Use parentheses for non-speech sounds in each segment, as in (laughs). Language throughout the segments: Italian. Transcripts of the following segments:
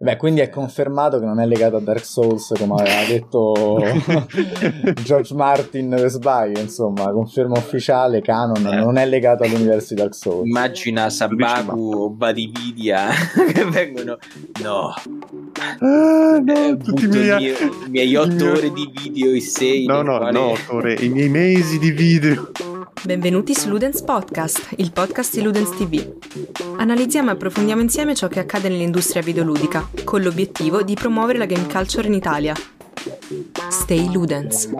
Beh, quindi è confermato che non è legato a Dark Souls come aveva detto (laughs) George Martin per sbaglio, insomma, conferma ufficiale, canon, eh. non è legato all'universo di Dark Souls. Immagina Sabaku o Badividia (laughs) che vengono... No. Ah, no eh, tutti i miei, i miei otto ore di video, i sei... No, no, no, otto ore, i miei mesi di video. Benvenuti su Ludens Podcast, il podcast di Ludens TV. Analizziamo e approfondiamo insieme ciò che accade nell'industria videoludica, con l'obiettivo di promuovere la game culture in Italia. Stay Ludens.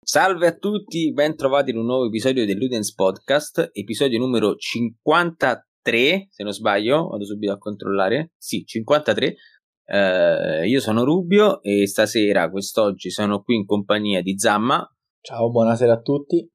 Salve a tutti, ben trovati in un nuovo episodio del Ludens Podcast, episodio numero 53, se non sbaglio, vado subito a controllare. Sì, 53 eh, io sono Rubio e stasera, quest'oggi, sono qui in compagnia di Zamma. Ciao, buonasera a tutti.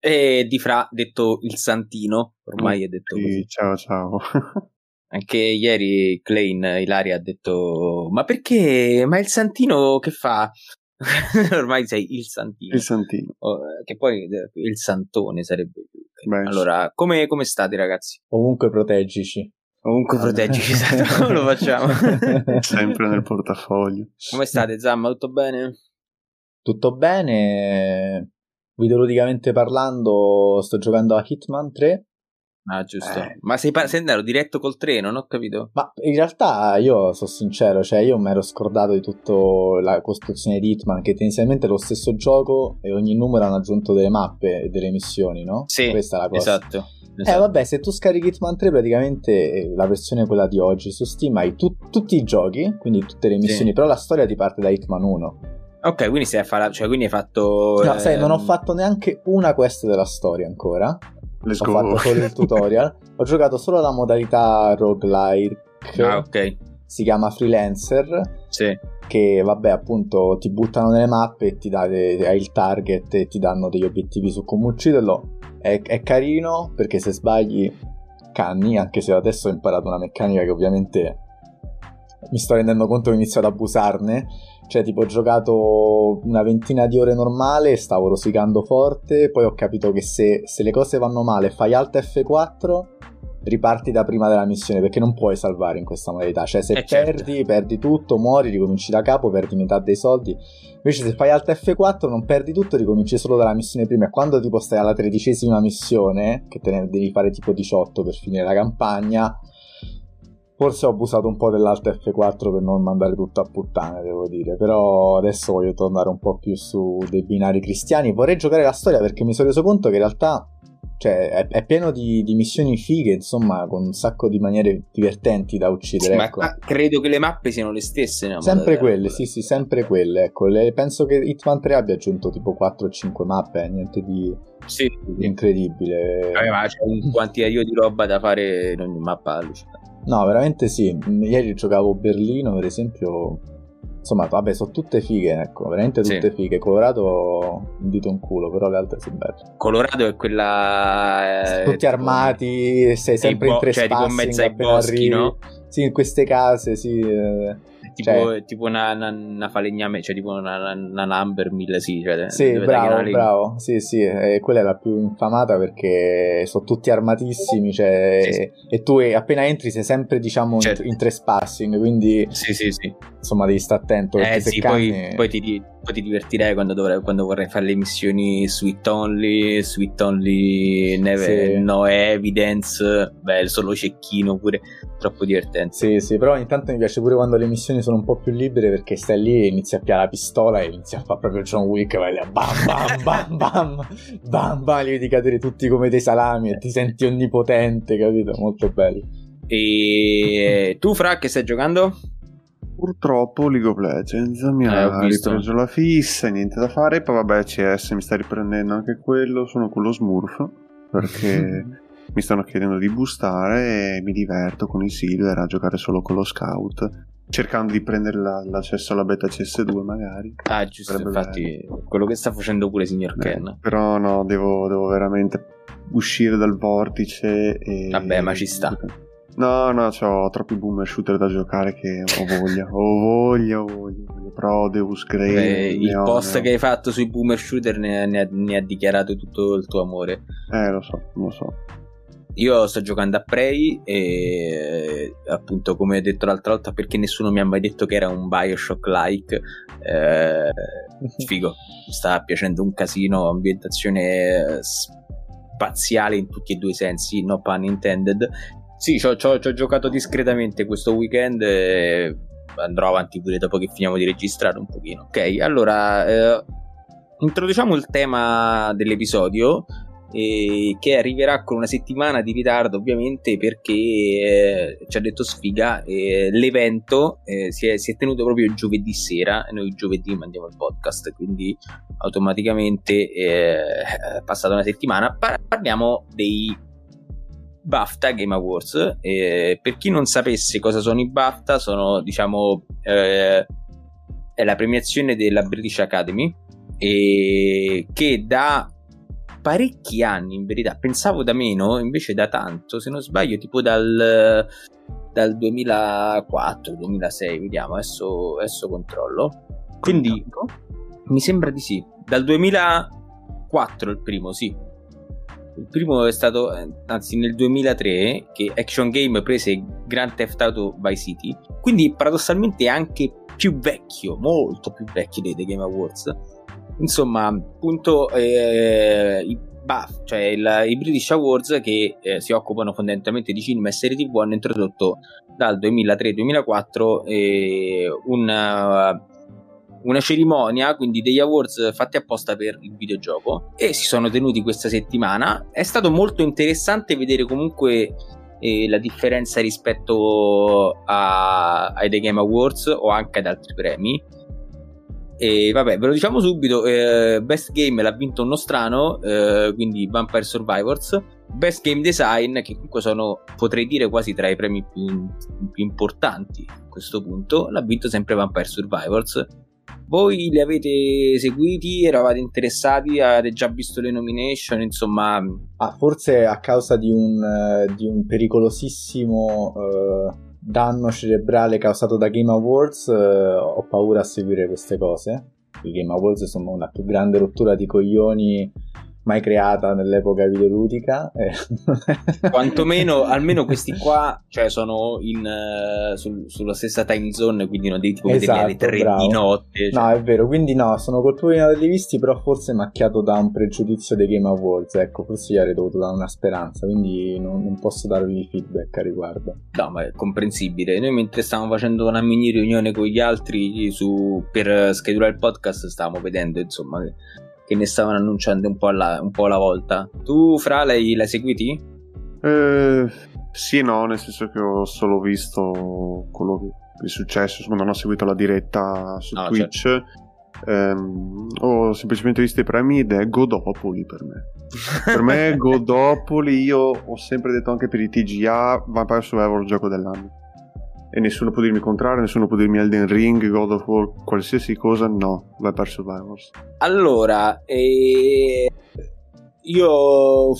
E di Fra, detto il Santino, ormai è detto sì, così. Ciao, ciao. (laughs) Anche ieri Klein Ilaria ha detto: Ma perché? Ma il Santino che fa? (laughs) Ormai sei il Santino. Il Santino. Oh, che poi eh, il Santone sarebbe più. Allora, come, come state, ragazzi? Ovunque proteggici. Comunque proteggici, (laughs) esatto, lo facciamo. (laughs) Sempre nel portafoglio. Come state, Zamma? Tutto bene? Tutto bene. Videoludicamente parlando, sto giocando a Hitman 3. Ah, giusto. Eh. Ma sei, sei andato diretto col treno, non ho capito. Ma in realtà io sono sincero, cioè io mi ero scordato di tutta la costruzione di Hitman, che tendenzialmente è lo stesso gioco e ogni numero hanno aggiunto delle mappe e delle missioni, no? Sì, Questa è la cosa. Esatto. Eh, esatto. Eh vabbè, se tu scarichi Hitman 3 praticamente eh, la versione quella di oggi su Steam hai tu- tutti i giochi, quindi tutte le missioni, sì. però la storia ti parte da Hitman 1. Ok, quindi, sei a fare, cioè, quindi hai fatto... No, eh... sai, non ho fatto neanche una quest della storia ancora. Let's ho go. fatto solo il tutorial. ho giocato solo la modalità roguelike. Ah, ok. Si chiama Freelancer. Sì. Che vabbè, appunto, ti buttano nelle mappe e ti dai il target e ti danno degli obiettivi su come ucciderlo è, è carino perché se sbagli canni, anche se adesso ho imparato una meccanica che ovviamente mi sto rendendo conto che ho iniziato ad abusarne. Cioè, tipo, ho giocato una ventina di ore normale, stavo rosicando forte, poi ho capito che se, se le cose vanno male fai alt F4 riparti da prima della missione perché non puoi salvare in questa modalità. Cioè, se eh certo. perdi, certo. perdi tutto, muori, ricominci da capo, perdi metà dei soldi. Invece, se fai Alt F4, non perdi tutto, ricominci solo dalla missione prima. E quando tipo stai alla tredicesima missione, che te ne devi fare tipo 18 per finire la campagna. Forse ho abusato un po' dell'Alt F4 per non mandare tutto a puttane, devo dire. Però adesso voglio tornare un po' più su dei binari cristiani. Vorrei giocare la storia perché mi sono reso conto che in realtà cioè, è, è pieno di, di, missioni fighe, insomma, con un sacco di maniere divertenti da uccidere. Sì, ecco. ma, credo che le mappe siano le stesse. No? Sempre quelle, sì, sì, sempre quelle. Ecco, le, penso che Hitman 3 abbia aggiunto tipo 4 o 5 mappe, eh, niente di, sì. di incredibile. Vabbè, ma c'è un quantitario di roba da fare in ogni mappa allucinante. No, veramente sì. Ieri giocavo Berlino, per esempio, Insomma, vabbè, sono tutte fighe, ecco, veramente tutte sì. fighe. Colorado un dito un culo, però le altre sono belle. Colorado è quella... Eh, tutti tipo, armati, sei sempre bo- in tre cioè, tipo in mezzo ai boschi, arrivi. no? Sì, in queste case, sì. Eh tipo, cioè, tipo una, una, una, falegname, cioè tipo una, una number 1000, sì. Cioè, sì, bravo, bravo. Sì, sì, e quella è la più infamata perché sono tutti armatissimi, cioè, sì, sì. E, tu appena entri sei sempre, diciamo, certo. in, in trespassing, quindi... Sì, sì, sì. Insomma, devi stare attento. Eh sì, poi, canne... poi, ti, poi, ti, divertirei quando, dovrei, quando, vorrei fare le missioni sweet only, sweet only, never, sì. no evidence, beh, solo cecchino pure, troppo divertente. Sì, sì, però ogni tanto mi piace pure quando le missioni sono un po' più libere perché stai lì e inizi a piare la pistola e inizi a fare proprio John Wick vai lì (laughs) bam bam bam bam bam bam li vedi cadere tutti come dei salami e ti senti onnipotente capito molto bello e tu Fra che stai giocando? Purtroppo League of Legends mi eh, ha ripreso la fissa, niente da fare. Poi vabbè, CS mi sta riprendendo anche quello. Sono con lo Smurf perché (laughs) mi stanno chiedendo di boostare e mi diverto con i Silver a giocare solo con lo Scout cercando di prendere la, l'accesso alla beta CS2 magari. Ah, giusto, Sarebbe infatti bello. quello che sta facendo pure signor eh, Ken. Però no, devo, devo, veramente uscire dal vortice e... Vabbè, ma ci sta. No, no, ho troppi boomer shooter da giocare che ho voglia, ho voglia, ho voglia. Prodeus, Grey. Beh, il no, post che hai fatto sui boomer shooter ne, ne, ha, ne, ha, dichiarato tutto il tuo amore. Eh, lo so, lo so. Io sto giocando a Prey e appunto come ho detto l'altra volta perché nessuno mi ha mai detto che era un Bioshock-like eh, (laughs) figo, mi sta piacendo un casino, ambientazione spaziale in tutti e due i sensi, no pun intended sì, ci ho, giocato discretamente questo weekend e andrò avanti pure dopo che finiamo di registrare un pochino. Ok, allora eh, introduciamo il tema dell'episodio eh, che arriverà con una settimana di ritardo ovviamente perché eh, ci ha detto sfiga l'evento eh, si è, si, è, tenuto proprio giovedì sera e noi giovedì mandiamo il podcast quindi automaticamente eh, è passata una settimana parliamo dei BAFTA Game Awards. E per chi non sapesse cosa sono i BAFTA, sono diciamo eh, è la premiazione della British Academy e che da parecchi anni in verità pensavo da meno invece da tanto se non sbaglio tipo dal, dal 2004 2006 vediamo adesso, adesso controllo. Quindi mi sembra di sì. Dal 2004 il primo sì il primo è stato, eh, anzi, nel 2003 che Action Game prese Grand Theft Auto Vice City. Quindi, paradossalmente, è anche più vecchio, molto più vecchio dei The Game Awards. Insomma, appunto, eh, i BAF, cioè il, i British Awards che eh, si occupano fondamentalmente di cinema e serie TV, hanno introdotto dal 2003-2004 eh, un una cerimonia, quindi degli awards fatti apposta per il videogioco e si sono tenuti questa settimana. È stato molto interessante vedere comunque eh, la differenza rispetto a, ai The Game Awards o anche ad altri premi. E vabbè, ve lo diciamo subito: eh, Best Game l'ha vinto uno strano, eh, quindi Vampire Survivors. Best Game Design, che comunque sono, potrei dire, quasi tra i premi più, più importanti a questo punto, l'ha vinto sempre Vampire Survivors voi li avete seguiti? Eravate interessati? Avete già visto le nomination? Insomma, ah, forse a causa di un, uh, di un pericolosissimo uh, danno cerebrale causato da Game Awards, uh, ho paura a seguire queste cose. I Game Awards sono una più grande rottura di coglioni mai creata nell'epoca videoludica. (laughs) Quantomeno, almeno questi (laughs) qua cioè, sono in, uh, sul, sulla stessa time zone, quindi non devi tipo esatto, alle 3 bravo. di notte. Cioè. No, è vero, quindi no, sono colpevole di averli visti, però forse macchiato da un pregiudizio dei Game Awards, ecco, forse gli avrei dovuto dare una speranza, quindi non, non posso darvi feedback a riguardo. No, ma è comprensibile. Noi mentre stavamo facendo una mini riunione con gli altri su, per schedulare il podcast, stavamo vedendo, insomma che ne stavano annunciando un po' alla, un po alla volta. Tu, Fra, l'hai, l'hai seguiti? Eh, sì e no, nel senso che ho solo visto quello che è successo, insomma non ho seguito la diretta su no, Twitch. Certo. Um, ho semplicemente visto i premi ed è Godopoli per me. per me (laughs) Godopoli, io ho sempre detto anche per i TGA Vampire Survivor il gioco dell'anno e nessuno può dirmi contrario, nessuno può dirmi Elden Ring, God of War, qualsiasi cosa, no, vai per Survivors. Allora, eh, io...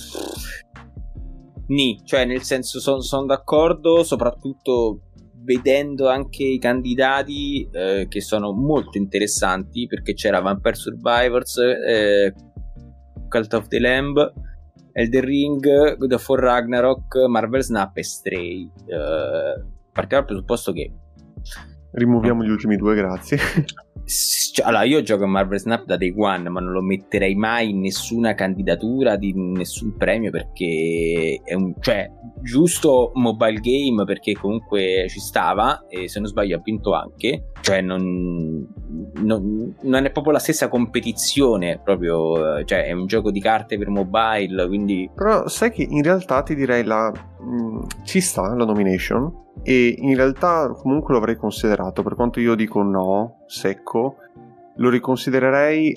Ni, cioè nel senso sono son d'accordo, soprattutto vedendo anche i candidati eh, che sono molto interessanti perché c'era Vampire Survivors, eh, Cult of the Lamb, Elden Ring, God of War Ragnarok, Marvel Snap e Stray. Eh, partiamo dal presupposto che rimuoviamo gli ultimi due, grazie. Cioè, allora, io gioco a Marvel Snap da Day One, ma non lo metterei mai in nessuna candidatura di nessun premio perché è un, cioè, giusto mobile game perché comunque ci stava e se non sbaglio ha vinto anche. Cioè, non, non, non è proprio la stessa competizione, proprio, cioè, è un gioco di carte per mobile, quindi... Però sai che in realtà ti direi la... Mh, mm, ci sta la nomination e in realtà comunque lo avrei considerato, per quanto io dico no, secco, lo riconsidererei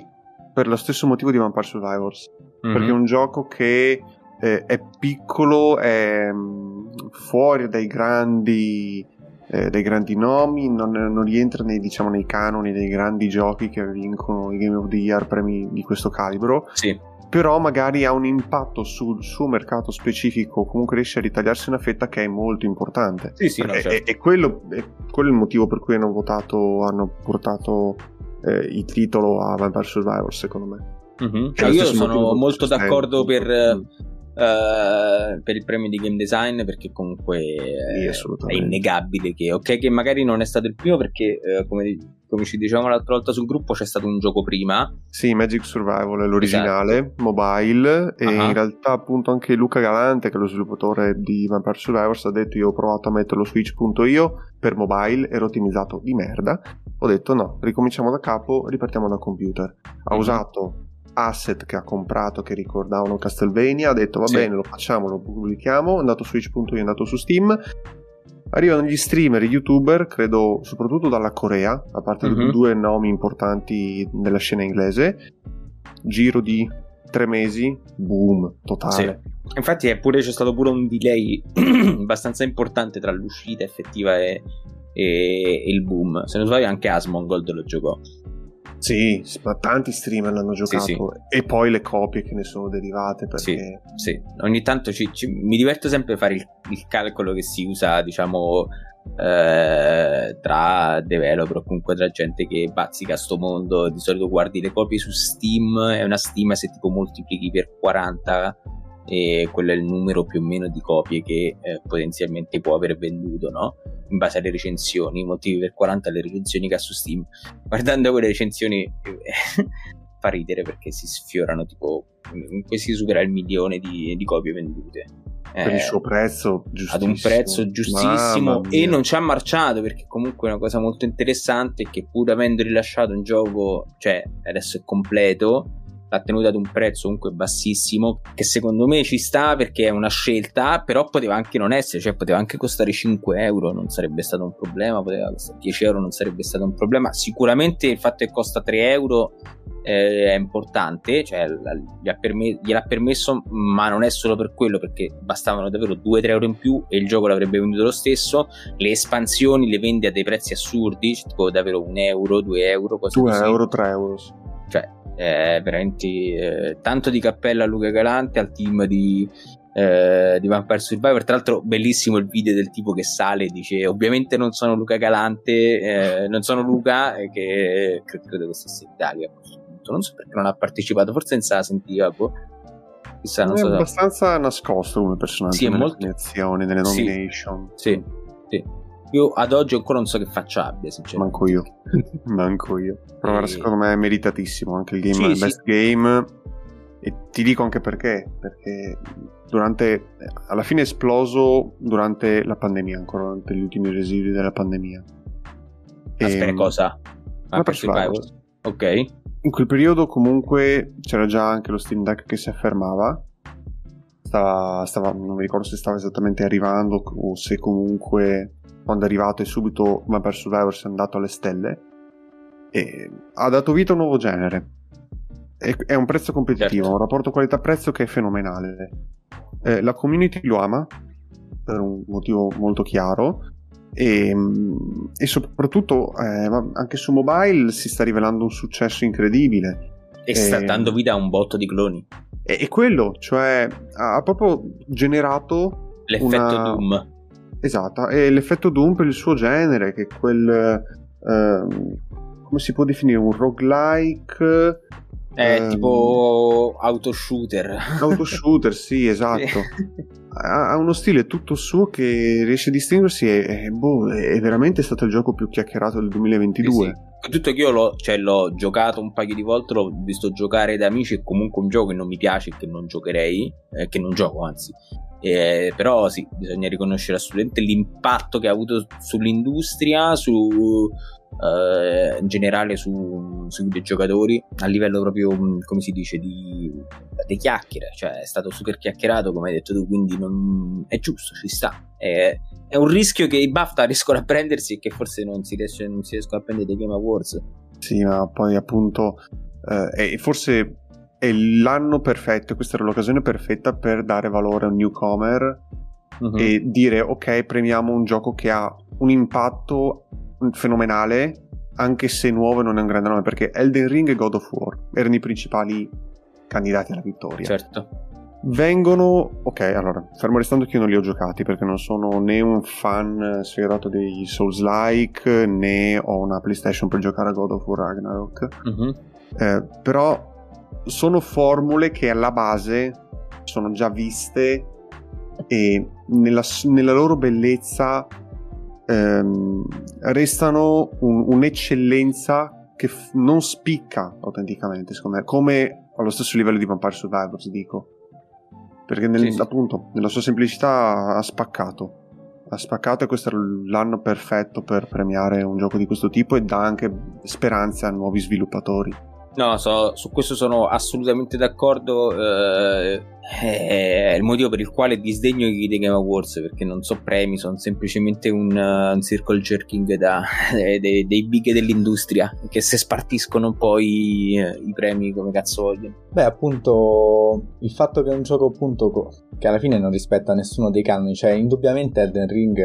per lo stesso motivo di Vampire Survivors, mm-hmm. perché è un gioco che eh, è piccolo, è mm, fuori dai grandi eh, dei grandi nomi, non, non rientra nei, diciamo, nei canoni dei grandi giochi che vincono i Game of the Year premi di questo calibro. Sì però magari ha un impatto sul suo mercato specifico, comunque riesce a ritagliarsi una fetta che è molto importante. Sì, sì, no, certo. e, e quello, è, quello, è il motivo per cui hanno votato, hanno portato eh, il titolo a Vampire Survivor, secondo me. Mm-hmm. Cioè, io sono molto d'accordo per, uh, per, il premio di game design perché comunque sì, è innegabile che, ok, che magari non è stato il primo perché, uh, come, come, ci dicevamo l'altra volta sul gruppo, c'è stato un gioco prima. Sì, Magic Survival è l'originale, esatto. mobile, e uh-huh. in realtà appunto anche Luca Galante, che è lo sviluppatore di Vampire Survivors, ha detto io ho provato a metterlo su Switch.io per mobile, era ottimizzato di merda. Ho detto no, ricominciamo da capo, ripartiamo da computer. Ha uh-huh. usato asset che ha comprato che ricordavano Castlevania, ha detto va sì. bene, lo facciamo, lo pubblichiamo, è andato su Switch.io, è andato su Steam. Arrivano gli streamer, gli youtuber, credo soprattutto dalla Corea, a parte mm-hmm. due nomi importanti nella scena inglese. Giro di tre mesi, boom, totale. Sì. Infatti è pure, c'è stato pure un delay (clears throat) abbastanza importante tra l'uscita effettiva e, e, e il boom. Se non sbaglio anche Asmongold lo giocò. Sì, ma tanti streamer l'hanno giocato sì, sì. e poi le copie che ne sono derivate. Perché... Sì, sì. ogni tanto ci, ci, mi diverto sempre a fare il, il, calcolo che si usa, diciamo, eh, tra developer o comunque tra gente che bazzica sto mondo. Di solito guardi le copie su Steam, è una stima se tipo moltiplichi per 40 e quello è il numero più o meno di copie che eh, potenzialmente può aver venduto, no? In base alle recensioni, motivi per 40 le recensioni che ha su Steam. (laughs) Guardando quelle recensioni (laughs) fa ridere perché si sfiorano tipo si supera il milione di, di copie vendute. Per eh, il suo prezzo giustissimo. Ad un prezzo giustissimo e non ci ha marciato perché comunque è una cosa molto interessante che pur avendo rilasciato un gioco, cioè adesso è completo, l'ha tenuta ad un prezzo comunque bassissimo, che secondo me ci sta perché è una scelta, però poteva anche non essere, cioè poteva anche costare 5 euro, non sarebbe stato un problema, poteva costare 10 euro, non sarebbe stato un problema. Sicuramente il fatto che costa 3 euro eh, è importante, cioè gli ha perme- gliel'ha permesso, ma non è solo per quello, perché bastavano davvero 2-3 euro in più e il gioco l'avrebbe venduto lo stesso. Le espansioni le vende a dei prezzi assurdi, tipo davvero 1 euro, 2 euro, 2 euro, 3 euro. Cioè, eh, veramente eh, tanto di cappella a Luca Galante al team di, eh, di Vampire Survivor tra l'altro bellissimo il video del tipo che sale e dice ovviamente non sono Luca Galante eh, non sono Luca e che credo che stesse in Italia a questo punto non so perché non ha partecipato forse non se la sentiva boh. Chissà, non è so abbastanza nascosto come personaggio sì, nelle molto... nelle nomination. Sì, sì. Io ad oggi ancora non so che faccia abbia, sinceramente. Manco io. (laughs) Manco io. Però e... secondo me è meritatissimo anche il game, sì, best sì. game. E ti dico anche perché. Perché durante. Alla fine è esploso durante la pandemia, ancora durante gli ultimi residui della pandemia. Aspetta, e... cosa? Ah, per Survivor. Ok. In quel periodo comunque c'era già anche lo Steam Deck che si affermava. Stava, stava, non mi ricordo se stava esattamente arrivando o se comunque quando è arrivato e subito Vampire Survivors è andato alle stelle e ha dato vita a un nuovo genere. È, un prezzo competitivo certo. un rapporto qualità-prezzo che è fenomenale. Eh, la community lo ama per un motivo molto chiaro e, e soprattutto eh, anche su mobile si sta rivelando un successo incredibile. E sta eh, dando vita a un botto di cloni. È, è quello cioè ha proprio generato l'effetto una... Doom Esatto, e l'effetto Doom per il suo genere, che è quel... Eh, come si può definire? Un roguelike... È ehm, tipo autoshooter. Autoshooter, sì, (laughs) esatto. ha, uno stile tutto suo che riesce a distinguersi e, e boh, è veramente stato il gioco più chiacchierato del 2022. Sì, sì. Tutto che io l'ho, cioè, l'ho, giocato un paio di volte, l'ho visto giocare da amici, è comunque un gioco che non mi piace e che non giocherei, eh, che non gioco anzi. Eh, però sì, bisogna riconoscere assolutamente l'impatto che ha avuto sull'industria, su, eh, in generale su, sui videogiocatori, a livello proprio, come si dice, di, di chiacchiere, cioè è stato super chiacchierato come hai detto tu, quindi non, è giusto, ci sta. È, è un rischio che i BAFTA riescono a prendersi e che forse non si, riesce, non si riescono a prendere dei Game Awards. Sì, ma poi appunto, eh, forse è l'anno perfetto, questa era l'occasione perfetta per dare valore a un newcomer uh-huh. e dire ok, premiamo un gioco che ha un impatto fenomenale, anche se nuovo e non è un grande nome, perché Elden Ring e God of War erano i principali candidati alla vittoria. Certo. Vengono, ok, allora, fermo restando che io non li ho giocati perché non sono né un fan sferato dei Souls-like né ho una PlayStation per giocare a God of War Ragnarok. Uh-huh. Eh, però sono formule che alla base sono già viste e nella, nella loro bellezza ehm, restano un, un'eccellenza che f- non spicca autenticamente, secondo me, come allo stesso livello di Vampire Survivors, dico. Perché nel, sì, sì. appunto, nella sua semplicità ha spaccato. Ha spaccato e questo è l'anno perfetto per premiare un gioco di questo tipo e dà anche speranze a nuovi sviluppatori. No, so, su questo sono assolutamente d'accordo. Eh, è il motivo per il quale disdegno i The Game Awards perché non so premi, sono semplicemente un, un circle jerking da, (laughs) dei, dei, big dell'industria che se spartiscono poi i, i premi come cazzo vogliono. Beh, appunto, il fatto che è un gioco appunto che alla fine non rispetta nessuno dei canoni, cioè indubbiamente Elden Ring.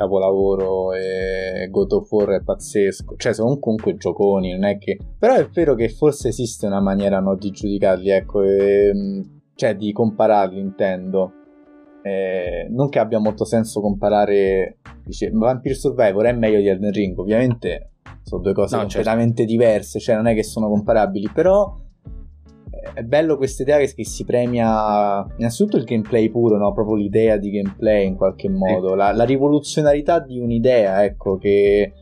Capolavoro e God of War è pazzesco. Cioè, sono comunque gioconi, non è che... Però è vero che forse esiste una maniera no, di giudicarli, ecco, e, mm, cioè di compararli, intendo. Eh, non che abbia molto senso comparare dice, Vampire Survivor è meglio di Elden Ring ovviamente sono due cose no, certo. completamente certo. diverse cioè non è che sono comparabili però è bello questa idea che, si premia innanzitutto il gameplay puro, no? proprio l'idea di gameplay in qualche modo, la, la rivoluzionarietà di un'idea, ecco, che,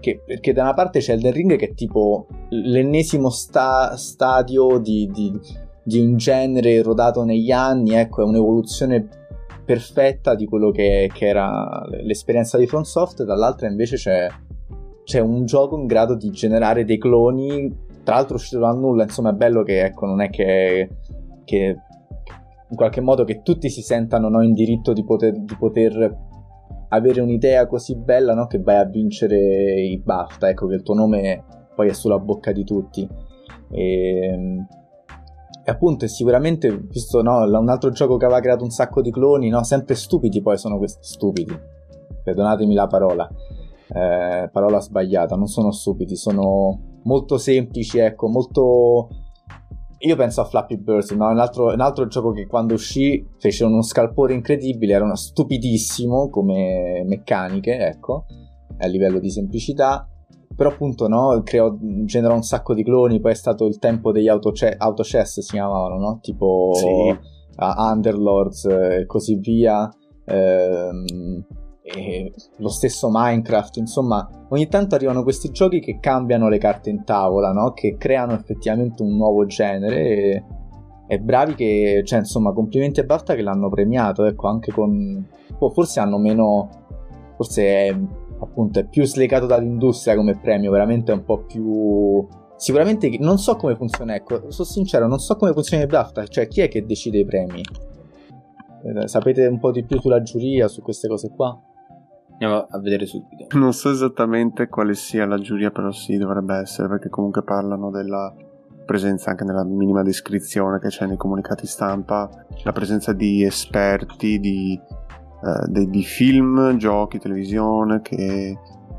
che, perché da una parte c'è Elden Ring che è tipo l'ennesimo sta, stadio di, di, di, un genere rodato negli anni, ecco, è un'evoluzione perfetta di quello che, che era l'esperienza di FromSoft, dall'altra invece c'è, c'è un gioco in grado di generare dei cloni tra l'altro uscito dal nulla, insomma è bello che ecco, non è che, che in qualche modo che tutti si sentano no, in diritto di poter, di poter avere un'idea così bella no, che vai a vincere i BAFTA, ecco che il tuo nome poi è sulla bocca di tutti. E, e appunto sicuramente, visto no, un altro gioco che aveva creato un sacco di cloni, no, sempre stupidi poi sono questi stupidi, perdonatemi la parola, eh, parola sbagliata, non sono stupidi, sono molto semplici, ecco, molto... Io penso a Flappy Bird, no? un, altro, un altro gioco che quando uscì fece uno scalpore incredibile, era stupidissimo come meccaniche, ecco, a livello di semplicità, però appunto no, creò, generò un sacco di cloni, poi è stato il tempo degli autochess, autochess si chiamavano, no? tipo sì. uh, Underlords e così via. Ehm, e lo stesso Minecraft, insomma, ogni tanto arrivano questi giochi che cambiano le carte in tavola, no? Che creano effettivamente un nuovo genere e, e bravi che, cioè, insomma, complimenti a Balta che l'hanno premiato, ecco, anche con... Oh, forse hanno meno... forse è, appunto, è più slegato dall'industria come premio, veramente è un po' più... Sicuramente non so come funziona, ecco, sono sincero, non so come funziona il BAFTA, cioè chi è che decide i premi? Eh, sapete un po' di più sulla giuria, su queste cose qua? Andiamo a vedere subito. Non so esattamente quale sia la giuria, però sì, dovrebbe essere, perché comunque parlano della presenza anche nella minima descrizione che c'è nei comunicati stampa, la presenza di esperti di, eh, di, di film, giochi, televisione che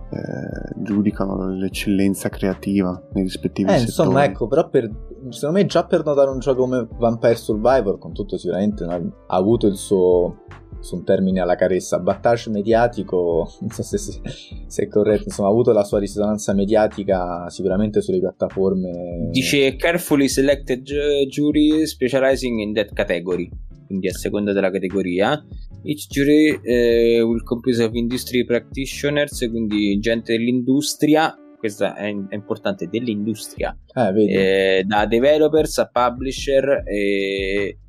eh, giudicano l'eccellenza creativa nei rispettivi eh, settori. Insomma, ecco, però per, secondo me già per notare un gioco come Vampire Survivor, con tutto sicuramente ha avuto il suo su un termine alla carezza, battage mediatico, non so se, se, è corretto, insomma ha avuto la sua risonanza mediatica sicuramente sulle piattaforme. Dice carefully selected jury specializing in that category, quindi a seconda della categoria. Each jury uh, will compose of industry practitioners, quindi gente dell'industria questa è, è, importante, dell'industria, eh, eh, da developers a publisher e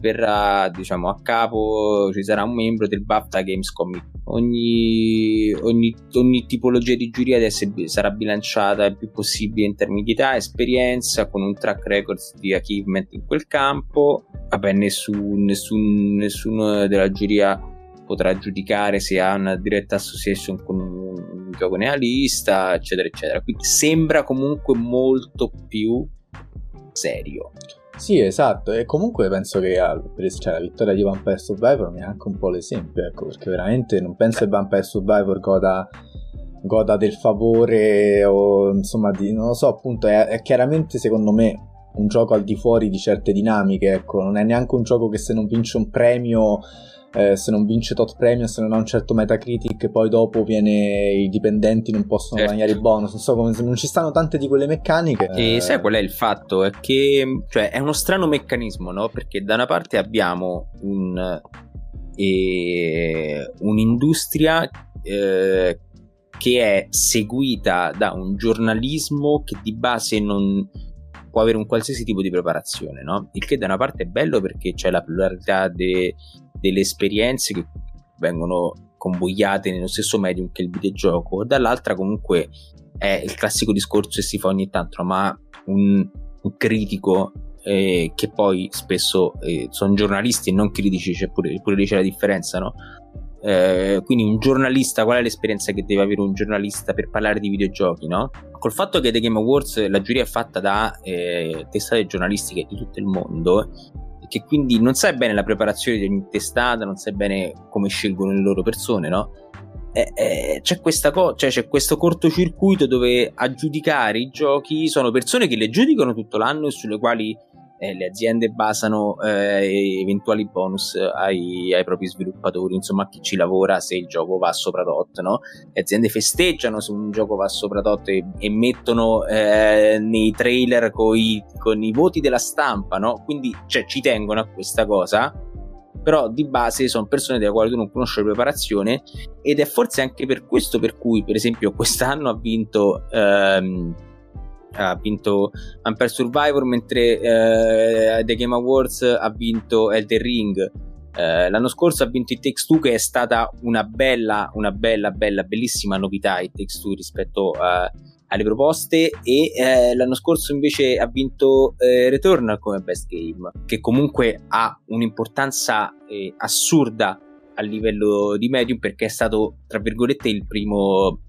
verrà diciamo a capo ci sarà un membro del BAFTA Games Committee. Ogni, ogni, ogni tipologia di giuria sarà bilanciata il più possibile in termini di età esperienza con un track record di achievement in quel campo. Vabbè nessun, nessun, nessuno della giuria potrà giudicare se ha una diretta association con un, un gioco nella eccetera eccetera. Quindi sembra comunque molto più serio Sì, esatto, e comunque penso che cioè, la vittoria di Vampire Survivor mi è anche un po' l'esempio, ecco, perché veramente non penso che Vampire Survivor goda, goda del favore o insomma di, non lo so, appunto è, è chiaramente secondo me un gioco al di fuori di certe dinamiche, ecco, non è neanche un gioco che se non vince un premio eh, se non vince tot premio, se non ha un certo Metacritic, poi dopo viene i dipendenti non possono certo. guadagnare i bonus. Non so, come non ci stanno tante di quelle meccaniche. E eh... sai qual è il fatto? È che cioè, è uno strano meccanismo, no? Perché da una parte abbiamo un, eh, un'industria che è seguita da un giornalismo che di base non può avere un qualsiasi tipo di preparazione, no? Il che da una parte è bello perché c'è la pluralità de, delle esperienze che vengono convogliate nello stesso medium che il videogioco, dall'altra comunque è il classico discorso che si fa ogni tanto, ma un, un critico eh, che poi spesso eh, sono giornalisti e non critici, c'è pure, pure lì c'è la differenza, no? Eh, quindi un giornalista, qual è l'esperienza che deve avere un giornalista per parlare di videogiochi, no? Col fatto che The Game Awards la giuria è fatta da eh, testate giornalistiche di tutto il mondo, che quindi non sai bene la preparazione di ogni testata, non sai bene come scelgono le loro persone, no? Eh, eh, c'è, co- cioè, c'è questo cortocircuito dove a giudicare i giochi sono persone che le giudicano tutto l'anno e sulle quali eh, le aziende basano eh, eventuali bonus ai, ai, propri sviluppatori, insomma a chi ci lavora se il gioco va sopra DOT, no? Le aziende festeggiano se un gioco va sopra DOT e, e mettono eh, nei trailer coi, con i voti della stampa, no? Quindi cioè, ci tengono a questa cosa però di base sono persone delle quali tu non conosci la preparazione ed è forse anche per questo per cui per esempio quest'anno ha vinto ehm, ha vinto Vampire Survivor mentre eh, The Game Awards ha vinto Elden Ring. Eh, l'anno scorso ha vinto It Takes Two che è stata una bella una bella bella bellissima novità It Takes Two rispetto a, alle proposte. E eh, l'anno scorso invece ha vinto eh, Returnal come best game che comunque ha un'importanza eh, assurda a livello di medium perché è stato tra virgolette il primo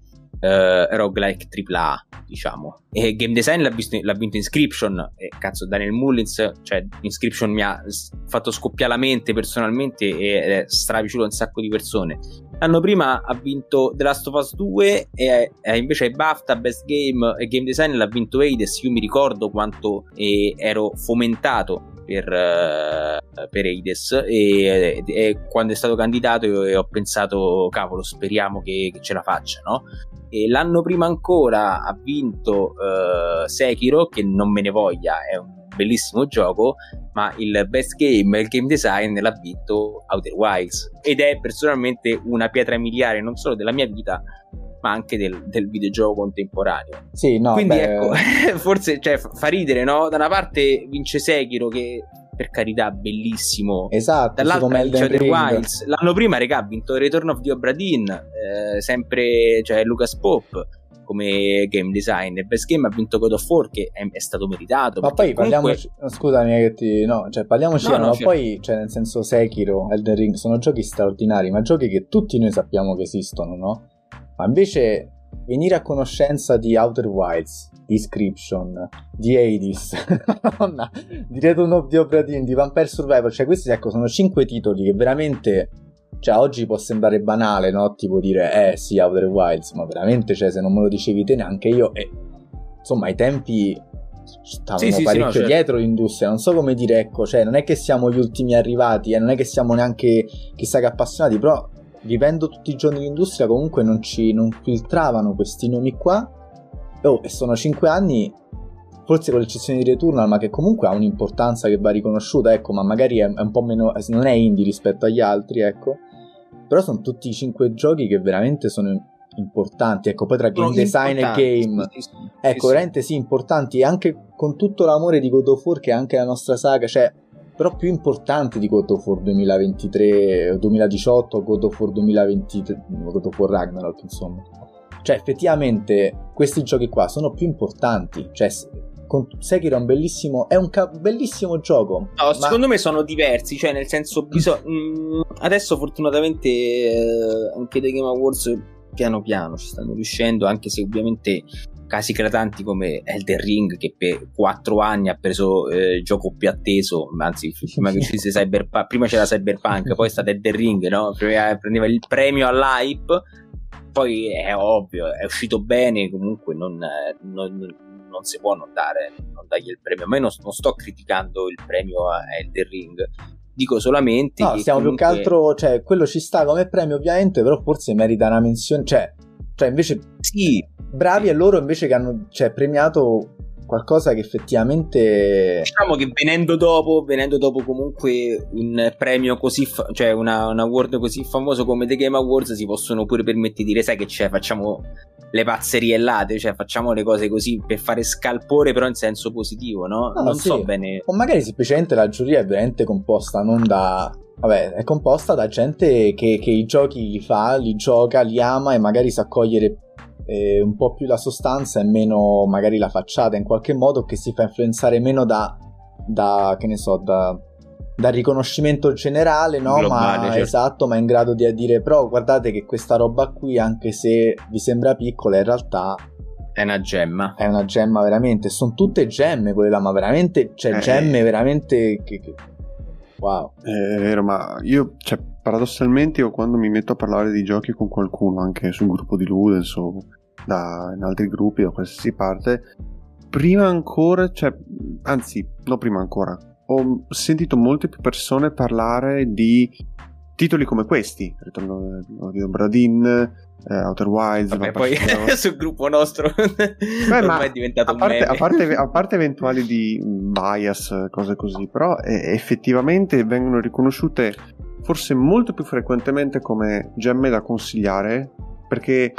uh, roguelike AAA, diciamo. E game design l'ha, visto, l'ha vinto Inscription, e cazzo, Daniel Mullins, cioè Inscription mi ha fatto scoppiare la mente personalmente e è strapiaciuto a un sacco di persone. L'anno prima ha vinto The Last of Us 2 e eh, invece ai BAFTA Best Game e Game Design l'ha vinto Hades. Io mi ricordo quanto eh, ero fomentato per, uh, per Hades e, e, quando è stato candidato io, ho pensato cavolo speriamo che, che ce la faccia no? e l'anno prima ancora ha vinto uh, Sekiro che non me ne voglia è un bellissimo gioco ma il best game e il game design l'ha vinto Outer Wilds ed è personalmente una pietra miliare non solo della mia vita ma anche del, del videogioco contemporaneo. Sì, no, Quindi beh... ecco, (laughs) forse cioè, fa ridere, no? Da una parte vince Sekiro che per carità bellissimo esatto dall'altra vince The Wilds l'anno prima regà ha vinto Return of the Obra Dinn eh, sempre cioè Lucas Pope come game design e Best Game ha vinto God of War che è, è stato meritato ma poi comunque... parliamoci scusami che ti no cioè parliamoci no, no, ma poi cioè nel senso Sekiro Elden Ring sono giochi straordinari ma giochi che tutti noi sappiamo che esistono no? Ma invece venire a conoscenza di Outer Wilds, di Inscription, di Hades, (laughs) di Return of the Obra Dinn, di Vampire Survivor, cioè questi ecco sono cinque titoli che veramente cioè oggi può sembrare banale, no? Tipo dire eh sì, Outer Wilds, ma veramente cioè se non me lo dicevi te neanche io e insomma i tempi stavano sì, sì, parecchio sì, no, certo. dietro l'industria, non so come dire, ecco, cioè non è che siamo gli ultimi arrivati, eh, non è che siamo neanche chissà che appassionati, però vivendo tutti i giorni l'industria comunque non ci non filtravano questi nomi qua. Oh, e sono 5 anni forse con l'eccezione di Returnal ma che comunque ha un'importanza che va riconosciuta ecco ma magari è, è un po' meno non è indie rispetto agli altri ecco. Però sono tutti i 5 giochi che veramente sono importanti ecco poi tra game design e game. sì, sì, sì, ecco veramente sì importanti e anche con tutto l'amore di God of War che è anche la nostra saga cioè però più importanti di God of War 2023 o 2018 o God of War 2023 God of War Ragnarok insomma. Cioè effettivamente questi giochi qua sono più importanti. Cioè con Sekiro è un bellissimo è un ca- bellissimo gioco no, ma... secondo me sono diversi cioè nel senso (clears throat) bisog- mm, adesso fortunatamente eh, anche dei Game Awards piano piano ci stanno riuscendo anche se ovviamente casi eclatanti come Elden Ring che per quattro anni ha preso eh, il gioco più atteso, anzi prima Cyberpunk, prima c'era Cyberpunk, (laughs) poi è stato Elden Ring, no? Prima prendeva il premio all'hype, poi è ovvio, è uscito bene, comunque non, non, non si può non, dare, non dargli il premio. Ma io non, non sto criticando il premio a Elden Ring, dico solamente no, stiamo comunque... più che altro cioè quello ci sta come premio ovviamente però forse merita una menzione cioè, cioè invece sì bravi a loro invece che hanno cioè, premiato qualcosa che effettivamente diciamo che venendo dopo venendo dopo comunque un premio così fa- cioè una, un award così famoso come The Game Awards si possono pure permettere di dire sai che c'è facciamo le pazzerie late cioè facciamo le cose così per fare scalpore però in senso positivo no, no non sì. so bene o magari semplicemente la giuria è veramente composta non da Vabbè, è composta da gente che, che, i giochi li fa, li gioca, li ama e magari sa cogliere eh, un po' più la sostanza e meno magari la facciata in qualche modo che si fa influenzare meno da, da che ne so, da, dal riconoscimento generale, no? Globale, ma certo. esatto, ma in grado di dire però guardate che questa roba qui, anche se vi sembra piccola, in realtà è una gemma. È una gemma veramente, sono tutte gemme quelle là, ma veramente, cioè eh, gemme veramente che, che... Wow. È vero, ma io, cioè, paradossalmente, io quando mi metto a parlare di giochi con qualcuno, anche sul gruppo di Ludens o da, in altri gruppi da qualsiasi parte, prima ancora, cioè, anzi, no prima ancora, ho sentito molte più persone parlare di titoli come questi, Ritorno di Obradin, eh, Outer Wilds. Vabbè, poi (laughs) sul gruppo nostro. Beh, ma è diventato a parte, a, parte, a (laughs) parte, eventuali di bias, cose così, però eh, effettivamente vengono riconosciute forse molto più frequentemente come gemme da consigliare perché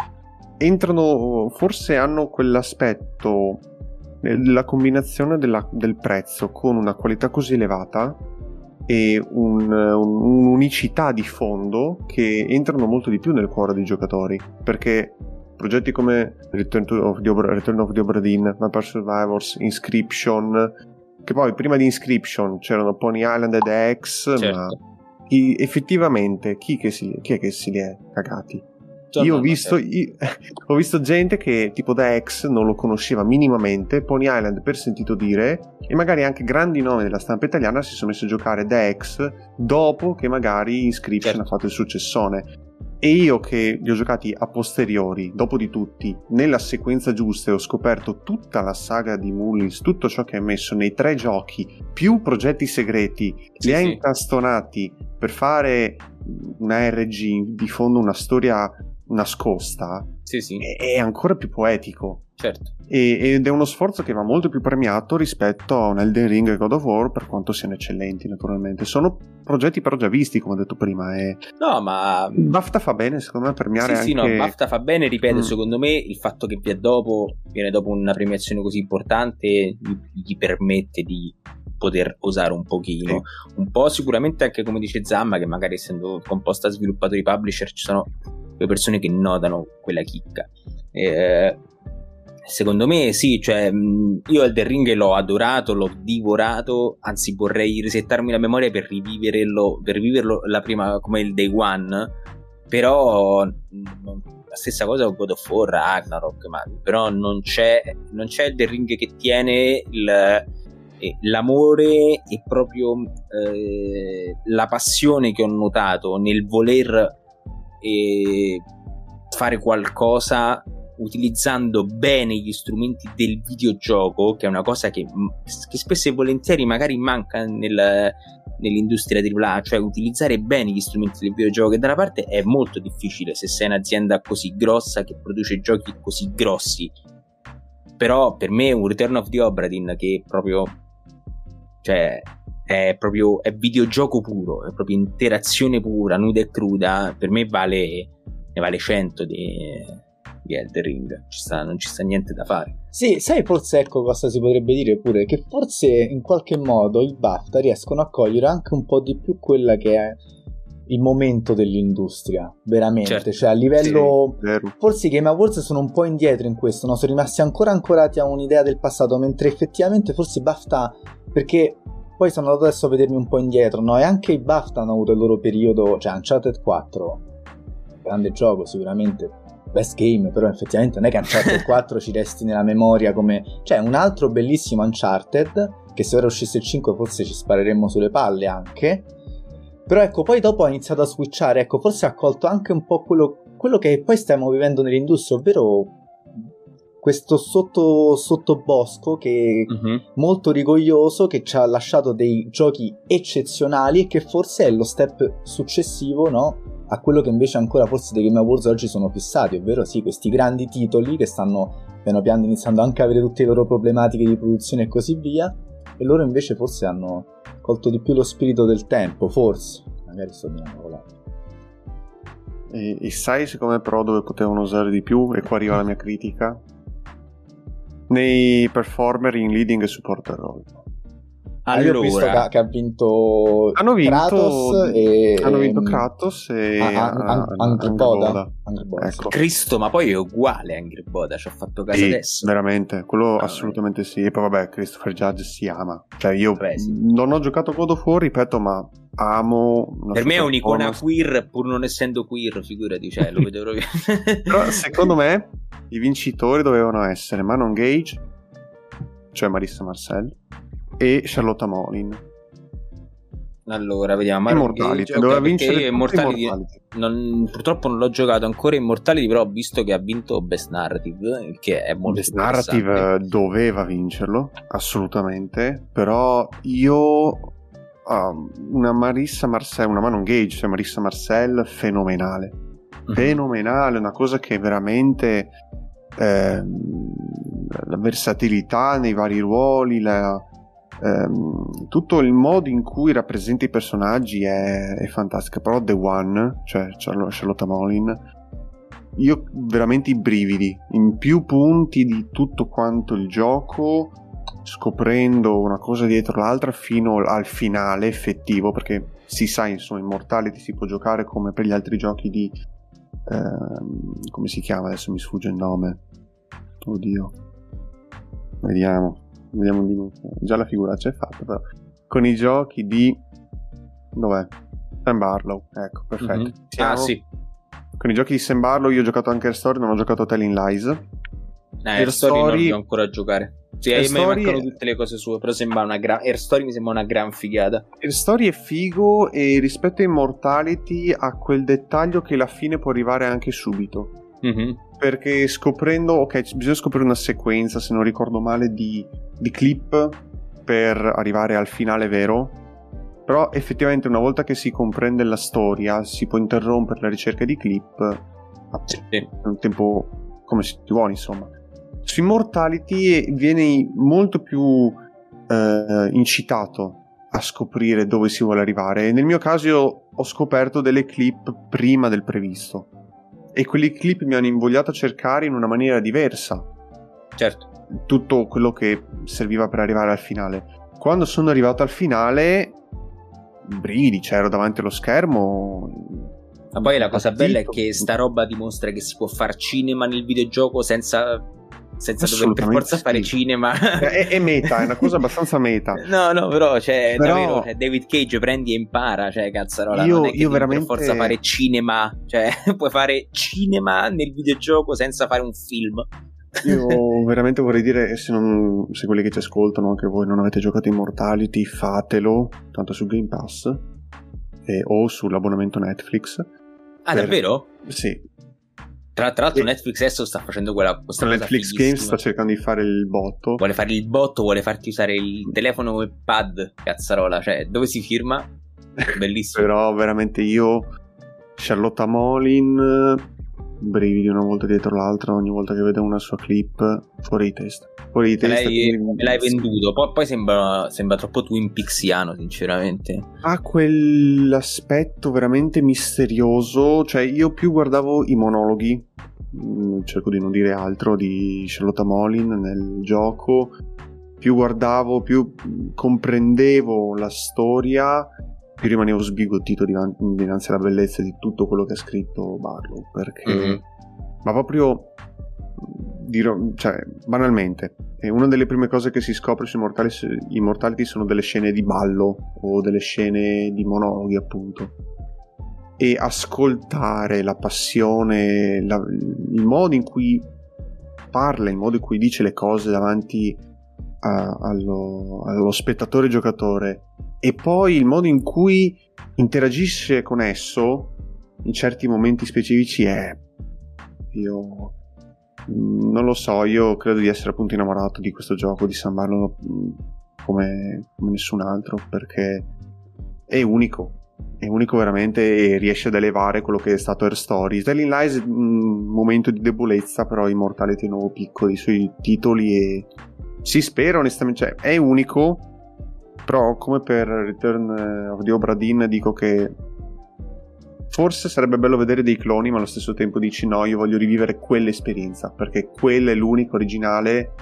entrano, forse hanno quell'aspetto, eh, la combinazione della, del prezzo con una qualità così elevata e un, un, un'unicità di fondo che entrano molto di più nel cuore dei giocatori perché progetti come Return, of the, Obra, Return of the Obra Dinn, Vampire Survivors, Inscription che poi prima di Inscription c'erano Pony Island ed X certo. ma chi, effettivamente chi, si, chi, è che si li è cagati? Io ho, visto, io, (laughs) ho visto, gente che tipo da ex non lo conosceva minimamente, Pony Island per sentito dire, e magari anche grandi nomi della stampa italiana si sono messi a giocare da ex dopo che magari Inscription certo. ha fatto il successone. E io che li ho giocati a posteriori, dopo di tutti, nella sequenza giusta e ho scoperto tutta la saga di Mullins, tutto ciò che ha messo nei tre giochi, più progetti segreti, sì, li ha sì. incastonati per fare una RG, di fondo una storia nascosta, sì, sì. È, ancora più poetico. Certo. E, ed è uno sforzo che va molto più premiato rispetto a un Elden Ring e God of War, per quanto siano eccellenti, naturalmente. Sono progetti però già visti, come ho detto prima. E... No, ma. BAFTA fa bene, secondo me, premiare sì, anche... Sì, no, BAFTA fa bene, ripeto, mm. secondo me il fatto che viene dopo, viene dopo una premiazione così importante gli, gli permette di poter osare un pochino. Sì. Un po' sicuramente anche come dice Zamma, che magari essendo composta sviluppatori publisher ci sono le persone che notano quella chicca. Eh, secondo me sì, cioè, io Elden Ring l'ho adorato, l'ho divorato, anzi vorrei risettarmi la memoria per riviverlo, per viverlo la prima come il day one, però la stessa cosa con God of War, Ragnarok, ma, però non c'è, non c'è Elden Ring che tiene il, eh, l'amore e proprio eh, la passione che ho notato nel voler e fare qualcosa utilizzando bene gli strumenti del videogioco, che è una cosa che, che spesso e volentieri magari manca nel, nell'industria AAA, cioè utilizzare bene gli strumenti del videogioco, che da una parte è molto difficile se sei un'azienda così grossa che produce giochi così grossi. Però per me un Return of the Obra che proprio cioè è proprio è videogioco puro, è proprio interazione pura, nuda e cruda, per me vale, ne vale 100 di, di Elder Ring, ci sta, non ci sta niente da fare. Sì, sai forse ecco cosa si potrebbe dire pure, che forse in qualche modo i BAFTA riescono a cogliere anche un po' di più quella che è il momento dell'industria, veramente, certo. cioè a livello... Sì, forse i Game Awards sono un po' indietro in questo, no? sono rimasti ancora ancorati a un'idea del passato, mentre effettivamente forse i BAFTA, perché poi sono andato adesso a vedermi un po' indietro, no? E anche i BAFTA hanno avuto il loro periodo, cioè Uncharted 4, grande gioco sicuramente, best game, però effettivamente non è che Uncharted (laughs) 4 ci resti nella memoria come... Cioè, un altro bellissimo Uncharted, che se ora uscisse il 5 forse ci spareremmo sulle palle anche, però ecco, poi dopo ha iniziato a switchare, ecco, forse ha colto anche un po' quello, quello che poi stiamo vivendo nell'industria, ovvero questo sotto, sottobosco che uh-huh. molto rigoglioso che ci ha lasciato dei giochi eccezionali e che forse è lo step successivo, no? A quello che invece ancora forse dei Game Awards oggi sono fissati, ovvero sì, questi grandi titoli che stanno piano piano iniziando anche a avere tutte le loro problematiche di produzione e così via, e loro invece forse hanno colto di più lo spirito del tempo, forse. Magari sto dicendo e, e sai siccome però dove potevano usare di più, e qua arriva la mia critica, nei performer in leading e supporter role. Allora, io ho visto che, che ha vinto hanno vinto Kratos e hanno vinto Kratos e ah, ah, Angry Boda. Ecco. Cristo, ma poi è uguale Angry Boda, ci ha fatto caso sì, adesso. Veramente, quello ah, assolutamente sì. E poi vabbè, Christopher Judge si ama. Cioè io Beh, sì. non ho giocato God of War, ripeto, ma amo per me è un'icona queer pur non essendo queer figurati cioè lo vedo proprio (laughs) però secondo me i vincitori dovevano essere Manon Gage cioè Marissa Marcel e Charlotta Molin. Allora, vediamo. Immortality, okay, doveva vincere Immortality. Non, purtroppo non l'ho giocato ancora Immortality, però ho visto che ha vinto Best Narrative, il che è molto Best Narrative doveva vincerlo, assolutamente, però io Uh, una Marissa Marcel, una Manon Gage, cioè Marissa Marcel, fenomenale. Mm-hmm. Fenomenale, una cosa che veramente eh, la versatilità nei vari ruoli, la, ehm, tutto il modo in cui rappresenta i personaggi è, è fantastico. Però The One, cioè Charlotte Molin, io veramente i brividi in più punti di tutto quanto il gioco scoprendo una cosa dietro l'altra fino al finale effettivo perché si sa insomma Immortality si può giocare come per gli altri giochi di ehm, come si chiama? Adesso mi sfugge il nome. Oddio. Vediamo vediamo di nuovo. Già la figuraccia è fatta, però. Con i giochi di. Dov'è? Sam Barlow, ecco, perfetto. Mm-hmm. Ah, sì. Con i giochi di Sam Barlow io ho giocato anche Air Story, non ho giocato a Telling Lies. Eh, Air Story, Story non devo ancora giocare. Sì, Air mi mancano tutte le cose sue, però sembra una gran... Air Story mi sembra una gran figata. Air Story è figo e rispetto a Immortality ha quel dettaglio che la fine può arrivare anche subito. Mm-hmm. Perché scoprendo, ok, bisogna scoprire una sequenza, se non ricordo male, di, di clip per arrivare al finale vero. Però effettivamente una volta che si comprende la storia si può interrompere la ricerca di clip a sì. un tempo come si vuole, insomma. Su Immortality viene molto più eh, incitato a scoprire dove si vuole arrivare. Nel mio caso io ho scoperto delle clip prima del previsto e quegli clip mi hanno invogliato a cercare in una maniera diversa. Certo. Tutto quello che serviva per arrivare al finale. Quando sono arrivato al finale, brividi, cioè ero davanti allo schermo. Ma poi la cosa bella è che sta roba dimostra che si può fare cinema nel videogioco senza senza dover per forza sì. fare cinema. È, è, meta, è una cosa (laughs) abbastanza meta. no, no, però, cioè, però... davvero, cioè, David Cage prendi e impara, cioè, cazzarola, io, non è io veramente... per forza fare cinema, cioè, (laughs) puoi fare cinema nel videogioco senza fare un film. Io (laughs) veramente vorrei dire, se, non, se quelli che ci ascoltano, anche voi non avete giocato Immortality, fatelo, tanto su Game Pass eh, o sull'abbonamento Netflix. Ah, per... davvero? Sì, tra, tra l'altro, e... Netflix adesso sta facendo quella questa Netflix Games sta cercando di fare il botto. Vuole fare il botto, vuole farti usare il telefono come pad, cazzarola. Cioè, dove si firma? (laughs) Bellissimo. Però veramente io, Charlotta Molin, brividi una volta dietro l'altra ogni volta che vedo una sua clip fuori di testa. Fuori di testa. L'hai, me l'hai venduto. Poi, poi sembra, sembra, troppo Twin Peaksiano, sinceramente. Ha quell'aspetto veramente misterioso. Cioè, io più guardavo i monologhi. Mm, cerco di non dire altro di Charlotte Molin nel gioco. Più guardavo, più comprendevo la storia più rimanevo sbigottito dinanzi alla bellezza di tutto quello che ha scritto Barlow perché mm-hmm. ma proprio dirò, cioè, banalmente una delle prime cose che si scopre su Immortality, sono delle scene di ballo o delle scene di monologhi appunto e ascoltare la passione, la, il modo in cui parla, il modo in cui dice le cose davanti a, allo, allo spettatore giocatore e poi il modo in cui interagisce con esso in certi momenti specifici è io mm, non lo so io credo di essere appunto innamorato di questo gioco di San Marlon mm, come, come nessun altro perché è unico è unico veramente e riesce ad elevare quello che è stato Air Stories. Telling Lies è un momento di debolezza, però Immortality è nuovo piccolo i suoi titoli e si spera onestamente, cioè è unico, però come per Return of the Obra Dinn dico che forse sarebbe bello vedere dei cloni, ma allo stesso tempo dici no, io voglio rivivere quell'esperienza, perché quella è l'unico originale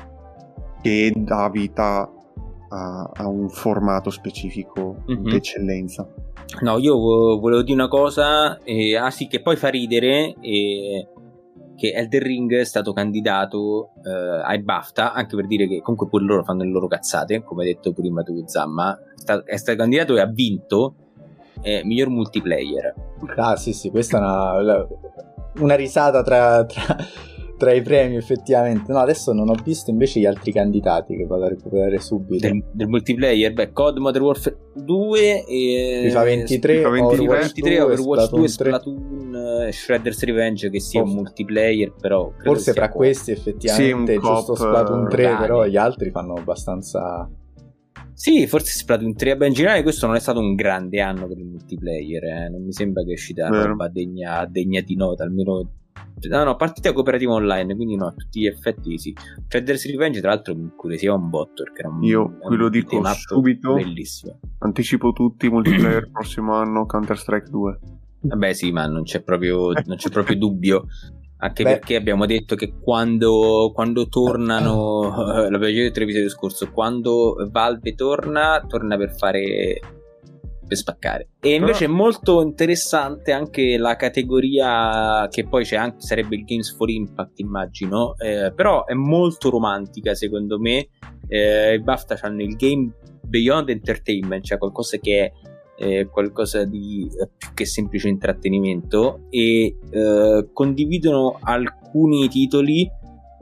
che dà vita a, a un formato specifico mm-hmm. d'eccellenza. No, io volevo dire una cosa, eh, ah sì, che poi fa ridere, eh, che Elden Ring è stato candidato eh, ai BAFTA, anche per dire che comunque pure loro fanno le loro cazzate, come hai detto prima tu Zamma, è stato candidato e ha vinto eh, miglior multiplayer. Ah sì sì, questa è una, una risata tra, tra tra i premi effettivamente. No, adesso non ho visto invece gli altri candidati che vado a recuperare subito. Del, del multiplayer, beh, COD Modern Warfare 2 e FIFA 23, FIFA 23, Overwatch 23, 2, Overwatch 2, Splatoon, uh, Shredder's Revenge che sia un multiplayer, però forse fra questi effettivamente sì, giusto Splatoon 3, Dani. però gli altri fanno abbastanza sì, forse Splatoon 3. Beh, in generale questo non è stato un grande anno per il multiplayer. Eh. Non mi sembra che è uscita una roba degna, degna, di nota, almeno No, no, partita cooperativa online, quindi no, a tutti gli effetti sì. Shredder's Revenge, tra l'altro, mi incuriosiva un botto perché era un, Io qui lo dico subito. Bellissimo. Anticipo tutti, multiplayer (clears throat) prossimo anno, Counter-Strike 2. Vabbè, sì, ma non c'è proprio, non c'è proprio (laughs) dubbio. Anche Beh. perché abbiamo detto che quando, quando tornano, (clears throat) l'abbiamo detto l'episodio scorso, quando Valve torna, torna per fare per spaccare. E invece è molto interessante anche la categoria che poi c'è anche, sarebbe il Games for Impact, immagino. Eh, però è molto romantica, secondo me. Eh, I BAFTA hanno il Game Beyond Entertainment, cioè qualcosa che è eh, qualcosa di eh, più che semplice intrattenimento e eh, condividono alcuni titoli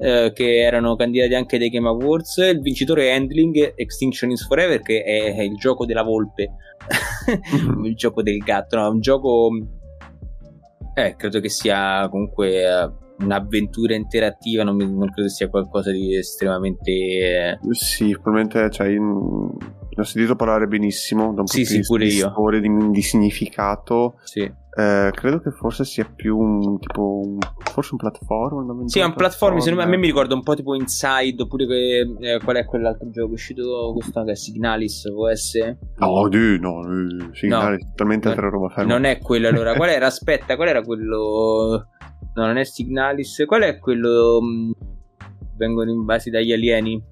eh, che erano candidati anche dai Game Awards. Il vincitore è Handling Extinction is Forever, che è, è il gioco della volpe, (laughs) il gioco del gatto. No, un gioco. Eh, credo che sia comunque eh, un'avventura interattiva, non, mi, non, credo sia qualcosa di estremamente. Eh... Sì, probabilmente cioè, in... ho sentito parlare benissimo da un punto sì, di storia, di, di significato. Sì. Eh, credo che forse sia più un tipo un, forse un platform sì è un platform, platform a me mi ricorda un po' tipo Inside oppure che, eh, qual è quell'altro gioco uscito questo che è Signalis può essere? No di, no Signalis no, totalmente altra roba ferma. non è quello allora. Qual (laughs) era aspetta qual era quello? No non è Signalis. Qual è quello mm, vengono invasi dagli alieni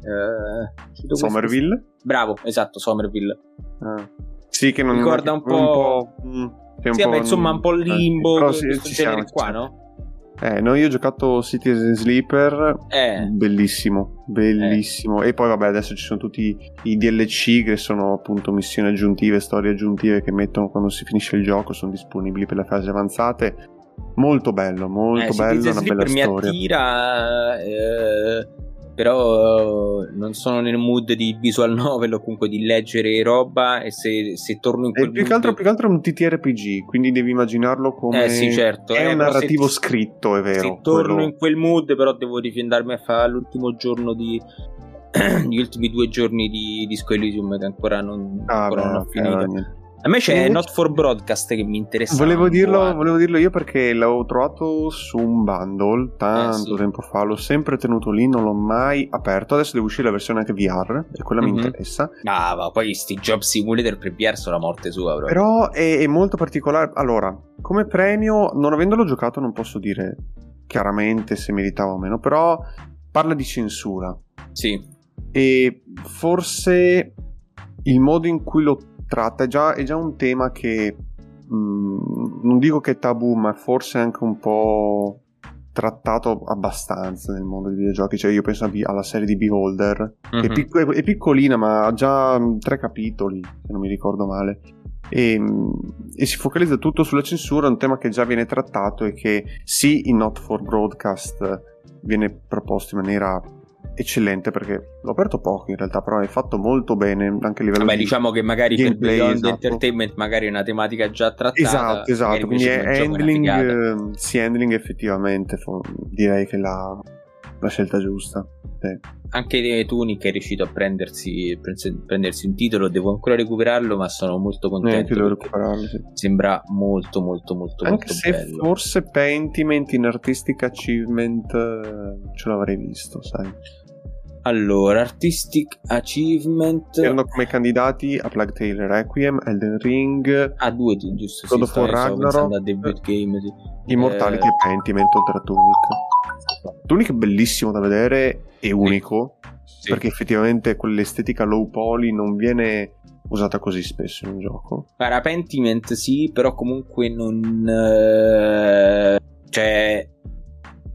eh, Somerville bravo esatto Somerville ah. sì che non ricorda un po', un po' che sì, vabbè, insomma, un po' limbo, eh, sì, questo genere siamo, qua, no? Eh, no, io ho giocato Citizen Sleeper, eh. bellissimo, bellissimo. Eh. E poi vabbè, adesso ci sono tutti i DLC che sono appunto missioni aggiuntive, storie aggiuntive che mettono quando si finisce il gioco, sono disponibili per le fasi avanzate. Molto bello, molto eh, bello, una bella mi storia. Attira... Eh però non sono nel mood di visual novel o comunque di leggere roba e se, se torno in quel e più mood... che altro, più che altro è un TTRPG quindi devi immaginarlo come eh sì certo è eh, un narrativo se, scritto è vero se torno quello... in quel mood però devo rifindarmi a fare l'ultimo giorno di (clears throat) gli ultimi due giorni di Disco Elysium che ancora non, ah, ancora beh, non ho finito. eh, a me c'è Not for Broadcast che mi interessa. Volevo dirlo, volevo dirlo, io perché l'avevo trovato su un bundle tanto eh, sì. tempo fa. L'ho sempre tenuto lì, non l'ho mai aperto. Adesso deve uscire la versione anche VR e quella mm-hmm. mi mhm. interessa. Ah, ma poi sti Job Simulator per VR sono la morte sua. Proprio. Però è, è molto particolare. Allora, come premio, non avendolo giocato, non posso dire chiaramente se meritava o meno. Però parla di censura. Sì. E forse il modo in cui lo tratta, è già, è già un tema che mh, mm, non dico che è tabù, ma forse anche un po' trattato abbastanza nel mondo dei videogiochi. Cioè, io penso alla serie di Beholder, mm-hmm. è, pic- è, piccolina, ma ha già tre capitoli, se non mi ricordo male. e, e, si focalizza tutto sulla censura, un tema che già viene trattato e che sì, in Not for Broadcast viene proposto in maniera eccellente perché l'ho aperto poco in realtà però è fatto molto bene anche a livello Vabbè, di diciamo che magari gameplay, per Beyond esatto. Entertainment magari è una tematica già trattata esatto esatto quindi è handling eh, sì handling effettivamente direi che la, la scelta giusta sì. anche Tunic è riuscito a prendersi, prendersi un titolo devo ancora recuperarlo ma sono molto contento devo recuperarlo sì. sembra molto molto molto anche molto se bello. forse Pentiment in Artistic Achievement eh, ce l'avrei visto sai allora, Artistic Achievement. Erano come candidati a Plague Tale Requiem, Elden Ring. A due, giusto? God of War Ragnarok. A debut game, sì. Immortality eh... e Pentiment oltre a Tunic. Tunic è bellissimo da vedere e unico. Sì. Perché effettivamente quell'estetica low poly non viene usata così spesso in un gioco. Guarda, Pentiment sì, però comunque non. Eh... Cioè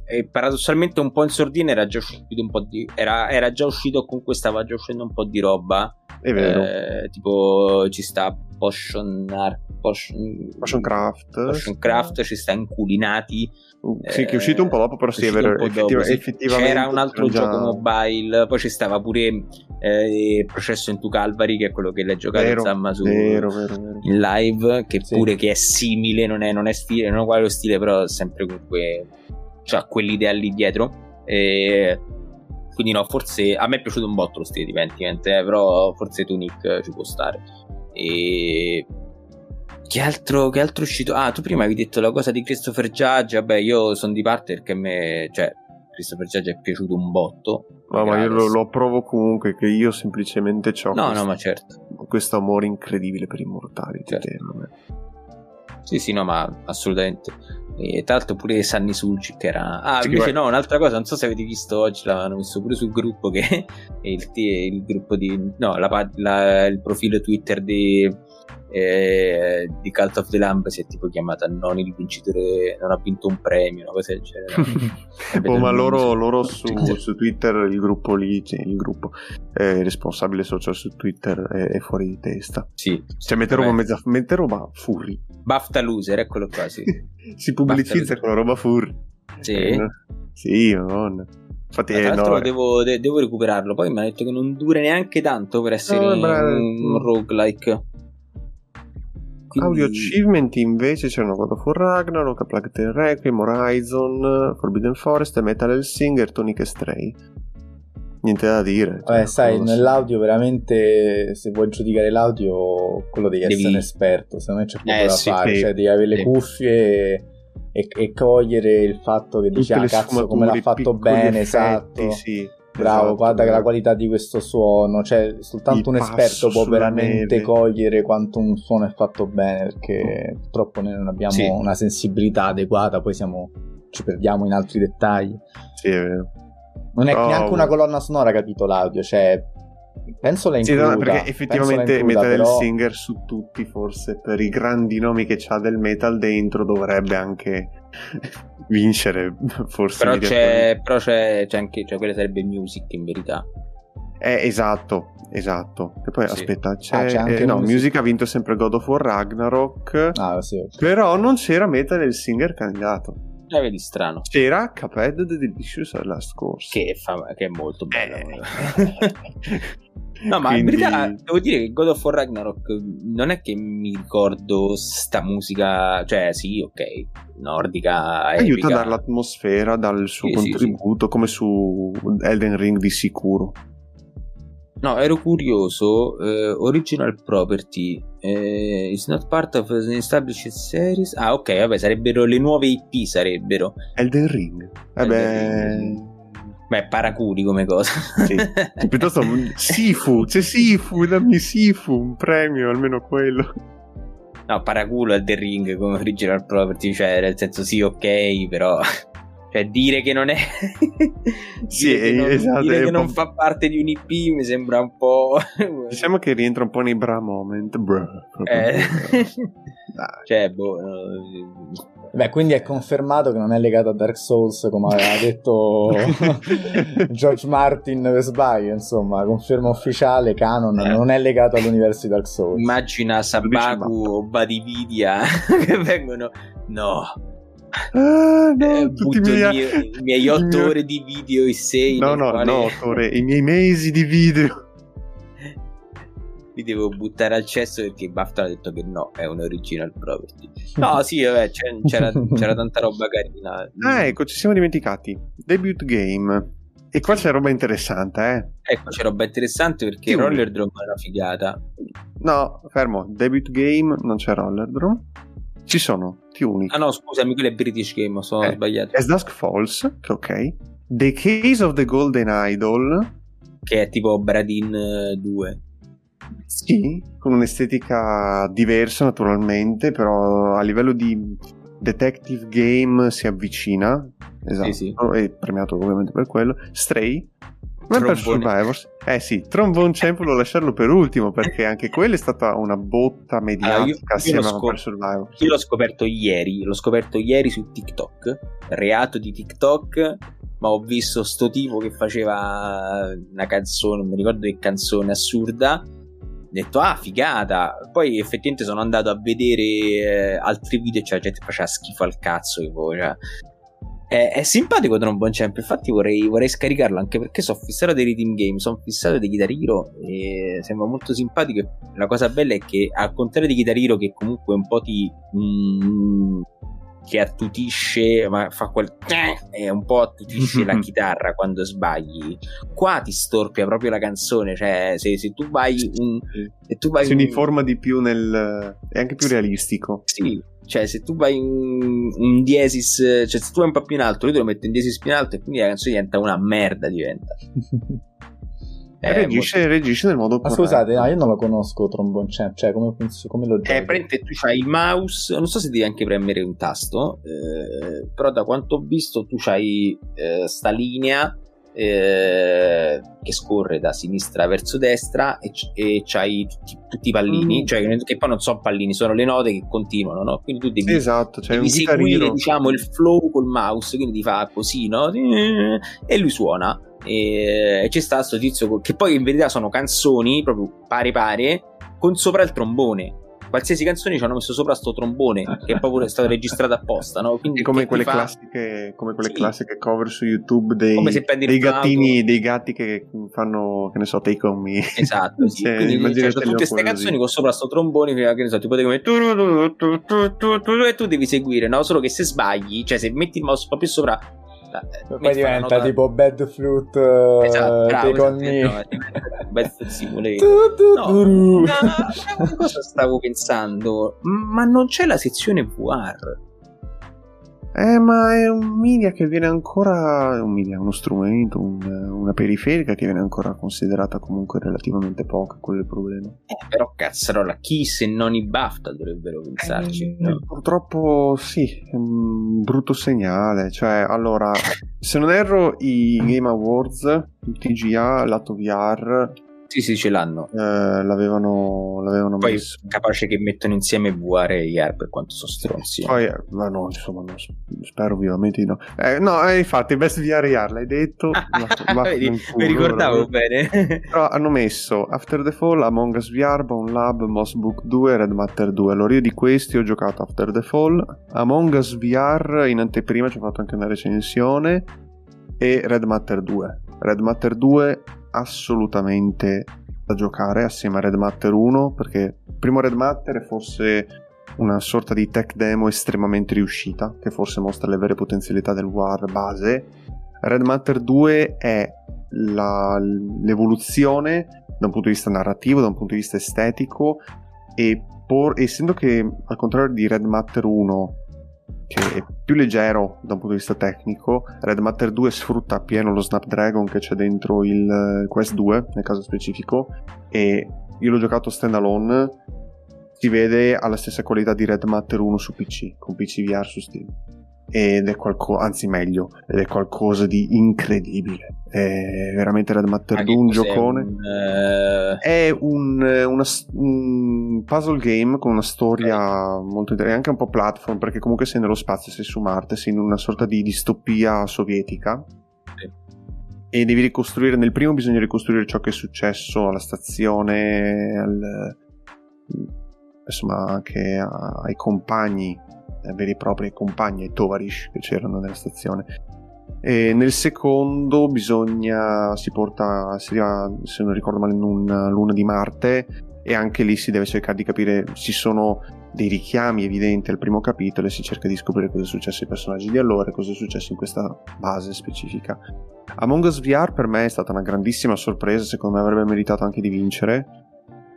e paradossalmente un po' in sordina era già uscito un po' di era, era già uscito comunque stava già uscendo un po' di roba è vero eh, tipo ci sta Potion, Potion, Potion Craft Potion Craft ci sta Inculinati sì, che è uscito un po' dopo, però sì, è vero. Effettiva, sì. effettivamente c'era un altro già... gioco mobile, poi ci stava pure eh, Processo into Calvary, che è quello che l'hai giocato vero, Zamma su vero, vero, vero. in live, che sì. pure che è simile, non è, non è stile, non è uguale lo stile, però sempre comunque cioè quell'idea lì dietro. E quindi no, forse a me è piaciuto un botto lo stile di Pentiment, eh, però forse Tunic ci può stare. E che altro, che altro è uscito? Ah, tu prima avevi detto la cosa di Christopher Judge. Vabbè, io sono di parte perché a me, cioè, Christopher Judge è piaciuto un botto. No, ma io lo, lo, provo comunque, che io semplicemente ho no, no, ma certo. questo amore incredibile per i mortali. Certo. Sì, sì, no, ma assolutamente. E tra l'altro pure Sunny che era... Ah, sì, invece no, un'altra cosa, non so se avete visto oggi, l'hanno messo pure sul gruppo che (laughs) il, il gruppo di... No, la, la, il profilo Twitter di, eh, di Cult of the Lamb si è tipo chiamata non il vincitore, non ha vinto un premio, una cosa del genere. (laughs) oh, ma loro, loro su, su, Twitter, il gruppo lì, cioè il gruppo eh, responsabile social su Twitter è, è, fuori di testa. Sì. Cioè mette roba, mezza, mette roba furri. BAFTA loser, eccolo qua, sì. (laughs) si pubblicizza con la roba furri. Sì. Eh, sì, madonna. Infatti, tra l'altro no, devo, de- devo, recuperarlo. Poi mi ha detto che non dura neanche tanto per essere no, un, un roguelike. Quindi... Audio achievement invece c'erano God of War Ragnarok, Plague Tale Requiem, Horizon, Forbidden Forest, Metal Hellsinger, Tonic e Stray. Niente da dire. Cioè, Vabbè, sai, cosa... nell'audio veramente, se vuoi giudicare l'audio, quello devi, devi... essere un esperto, se non c'è poco eh, da sì, fare, sì. cioè devi avere le sì. cuffie e, e, cogliere il fatto che dici, ah cazzo, come l'ha fatto bene, effetti, esatto. Sì. Bravo, esatto, guarda che la qualità di questo suono, cioè soltanto un esperto può veramente cogliere quanto un suono è fatto bene, perché purtroppo noi non abbiamo sì. una sensibilità adeguata, poi siamo, ci perdiamo in altri dettagli. Sì, è vero. Non è oh, neanche una colonna sonora, capito l'audio, cioè penso la includa. Sì, no, perché effettivamente includa, Metal però... Singer su tutti, forse per i grandi nomi che c'ha del metal dentro, dovrebbe anche vincere. Forse però c'è, però c'è, c'è anche, cioè quella sarebbe music in verità. Eh, esatto, esatto. E poi sì. aspetta, c'è, ah, c'è anche eh, no, music. music. ha vinto sempre God of War Ragnarok. Ah, sì, okay. Però non c'era Metal il singer candidato. Eh, vedi strano. C'era Cuphead The Delicious Last Course. Che, fa, che è molto bello. Eh. (laughs) No, ma Quindi... in verità devo dire che God of War Ragnarok non è che mi ricordo sta musica, cioè sì, ok, nordica. Aiuta a dare l'atmosfera dal suo sì, contributo, sì, sì. come su Elden Ring di sicuro. No, ero curioso. Eh, original property eh, is not part of an established series. Ah, ok, vabbè, sarebbero le nuove IP. Sarebbero Elden Ring. Vabbè. Ring. Beh, paraculi come cosa. Sì. (laughs) Piuttosto Sifu, c'è Sifu, dammi Sifu, un premio, almeno quello. No, paraculo al The Ring come original property, cioè nel senso sì, ok, però (laughs) cioè dire che non è (laughs) sì, che non, esatto, dire che non fa parte di un IP mi sembra un po' diciamo che rientra un po' nei bra moment bro, eh. cioè boh Beh, quindi è confermato che non è legato a Dark Souls, come aveva (laughs) detto (laughs) George Martin per sbaglio, insomma, conferma ufficiale, canon, eh. non è legato all'universo di Dark Souls. Immagina Sabaku o Badividia (laughs) che vengono... No, Ah, no, eh, tutti i miei, i miei otto ore di video, i sei. No, no, quale... no, otto ore, i miei mesi di video li devo buttare al cesso perché BAFTA ha detto che no, è un original property. (laughs) No, sì, vabbè, c'era, c'era, tanta roba carina. Ah, ecco, ci siamo dimenticati. Debut game. E qua c'è roba interessante, eh. Ecco, c'è roba interessante perché sì, Roller Drum è una figata. No, fermo. Debut game non c'è Roller Drum. Ci sono Tunic. Ah no, scusami, quello è British Game, sono eh, sbagliato. As Dusk Falls, che ok. The Case of the Golden Idol. Che è tipo Bradin 2. Sì, con un'estetica diversa naturalmente, però a livello di detective game si avvicina. Esatto, sì, sì. è premiato ovviamente per quello. Stray, ma per Survivors. Eh sì, Trombone Champ lo lasciarlo per ultimo perché (laughs) anche quella è stata una botta mediatica allora, io, assieme io a scop- Survivors. Io l'ho scoperto ieri, l'ho scoperto ieri su TikTok, reato di TikTok, ma ho visto sto tipo che faceva una canzone, non mi ricordo che canzone assurda detto ah figata poi effettivamente sono andato a vedere eh, altri video cioè, la gente faceva schifo al cazzo tipo, cioè, è, è, simpatico Trombone Champ infatti vorrei, vorrei, scaricarlo anche perché sono fissato dei rhythm game sono fissato di Guitar Hero e sembra molto simpatico la cosa bella è che al contrario di Guitar Hero che comunque un po' ti mm, che attutisce, ma fa quel e un po' attutisce la (laughs) chitarra quando sbagli. Qua ti storpia proprio la canzone, cioè se, se tu vai un se tu vai si uniforma un... di più nel è anche più realistico. Sì, cioè se tu vai un, un diesis, cioè se tu vai un po' più in alto, lui te lo mette in diesis più in alto e quindi la canzone diventa una merda diventa. (laughs) Eh, reagisce, molto... reagisce nel modo Ma scusate, no, io non lo conosco Trombone Champ, cioè come, come lo giochi? Eh, praticamente tu hai il mouse, non so se devi anche premere un tasto, eh, però da quanto ho visto tu hai eh, sta linea eh, che scorre da sinistra verso destra e, c- e c'hai tutti, tutti, i pallini, mm. cioè che poi non sono pallini, sono le note che continuano, no? Quindi tu devi, esatto, cioè devi seguire diciamo, il flow col mouse, quindi ti fa così, no? E lui suona e, c'è stato questo tizio che poi in verità sono canzoni proprio pari pari con sopra il trombone qualsiasi canzone ci hanno messo sopra sto trombone che proprio è stato registrato apposta no? Quindi come quelle, fa... classiche, come quelle sì. classiche cover su youtube dei, dei gattini dei gatti che fanno che ne so take on me esatto sì. (laughs) cioè, Quindi, cioè, tutte queste canzoni con sopra sto trombone che ne so tipo come e tu devi seguire no? solo che se sbagli cioè se metti il mouse proprio sopra eh, poi diventa tipo Bad Fruit uh, esatto, bravo, me. Bad Fruit Simulator. no, stavo pensando? Ma non c'è la sezione VR. Eh, ma è un media che viene ancora. Un media, uno strumento, un, una periferica che viene ancora considerata comunque relativamente poca. Quello è il problema. Eh, però cazzarola, chi se non i BAFTA dovrebbero pensarci? Eh, no? Purtroppo sì, è un brutto segnale. Cioè, allora, se non erro, i Game Awards, il TGA, lato VR, sì, sì, ce l'hanno. Eh, l'avevano, l'avevano Poi messo. capace che mettono insieme VR e IR per quanto sono stronzi. Poi, eh, ma no, insomma, no, spero vivamente di no. Eh, no, eh, infatti, best VR e IR l'hai detto. (laughs) ma, ma Vedi, mi ricordavo bene. (laughs) Però hanno messo After the Fall, Among Us VR, Bone Lab, Moss Book 2 e Red Matter 2. Allora io di questi ho giocato After the Fall, Among Us VR in anteprima ci ho fatto anche una recensione e Red Matter 2. Red Matter 2 assolutamente da giocare assieme a Red Matter 1 perché il primo Red Matter è forse una sorta di tech demo estremamente riuscita che forse mostra le vere potenzialità del War base. Red Matter 2 è la, l'evoluzione da un punto di vista narrativo, da un punto di vista estetico e por, essendo che al contrario di Red Matter 1 che è più leggero da un punto di vista tecnico. Red Matter 2 sfrutta appieno lo Snapdragon che c'è dentro il Quest 2, nel caso specifico, e io l'ho giocato standalone, si vede alla stessa qualità di Red Matter 1 su PC, con PC VR su Steam. Ed è qualcosa, anzi meglio, ed è qualcosa di incredibile. è veramente Red Matter 2 un giocone un, uh... è un, una, un, puzzle game con una storia okay. molto interessante anche un po' platform perché comunque sei nello spazio sei su Marte sei in una sorta di distopia sovietica okay. e devi ricostruire nel primo bisogna ricostruire ciò che è successo alla stazione al, insomma anche ai compagni veri e propri compagni ai tovarish che c'erano nella stazione e nel secondo bisogna, si porta, si arriva, se non ricordo male, in una luna di Marte e anche lì si deve cercare di capire, ci sono dei richiami evidenti al primo capitolo e si cerca di scoprire cosa è successo ai personaggi di allora e cosa è successo in questa base specifica. Among Us VR per me è stata una grandissima sorpresa, secondo me avrebbe meritato anche di vincere.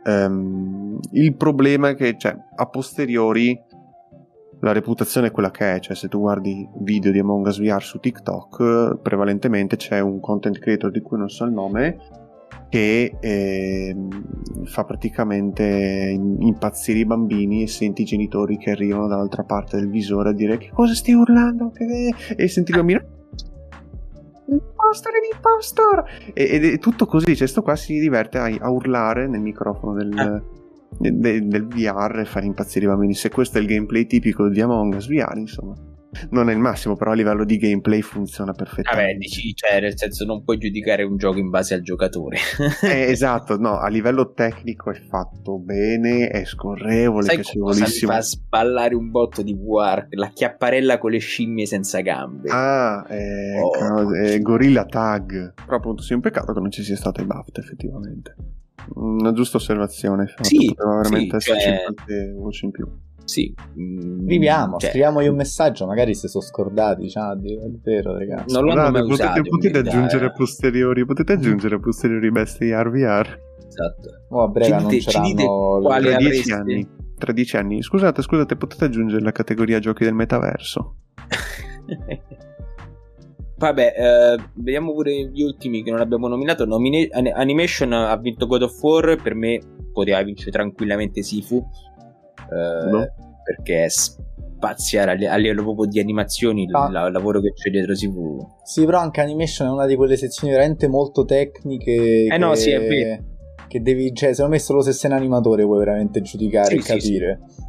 Um, il problema è che, cioè, a posteriori la reputazione è quella che è, cioè se tu guardi video di Among Us VR su TikTok, prevalentemente c'è un content creator di cui non so il nome che eh, fa praticamente impazzire i bambini e senti i genitori che arrivano dall'altra parte del visore a dire che cosa stai urlando? E senti i bambini impostor impostor! Ed è tutto così cioè sto qua si diverte a, a urlare nel microfono del, eh del, VR e fare impazzire i bambini. Se questo è il gameplay tipico di Among Us VR, insomma, non è il massimo, però a livello di gameplay funziona perfettamente. Vabbè, dici, cioè, nel senso, non puoi giudicare un gioco in base al giocatore. eh, (laughs) esatto, no, a livello tecnico è fatto bene, è scorrevole, Sai piacevolissimo. Cosa fa spallare un botto di VR? La chiapparella con le scimmie senza gambe. Ah, eh, oh. è Gorilla Tag. Però appunto, sì, un peccato che non ci sia stato i BAFTA, effettivamente una giusta osservazione. Sì, poteva veramente sì, esserci cioè... qualche voce in più. Sì, scriviamo, cioè... scriviamogli un messaggio, magari se sono scordati, cioè, è vero, ragazzi. Non l'hanno mai potete, usato, potete aggiungere posteriori, potete aggiungere posteriori bestie RVR. Esatto. Oh, a breve non c'erano quali 13 anni. 13 anni. Scusate, scusate, potete aggiungere la categoria giochi del metaverso. (laughs) Vabbè, eh, vediamo pure gli ultimi che non abbiamo nominato. Nomine- Animation ha vinto God of War. Per me poteva vincere tranquillamente Sifu. Eh, no. Perché è spaziale a livello proprio di animazioni. Ah. Il, lavoro che c'è dietro Sifu. Sì, però anche Animation è una di quelle sezioni veramente molto tecniche. Eh che... no, sì, è vero. Che devi, cioè, secondo me solo se sei un animatore puoi veramente giudicare sì, e capire. Sì, sì.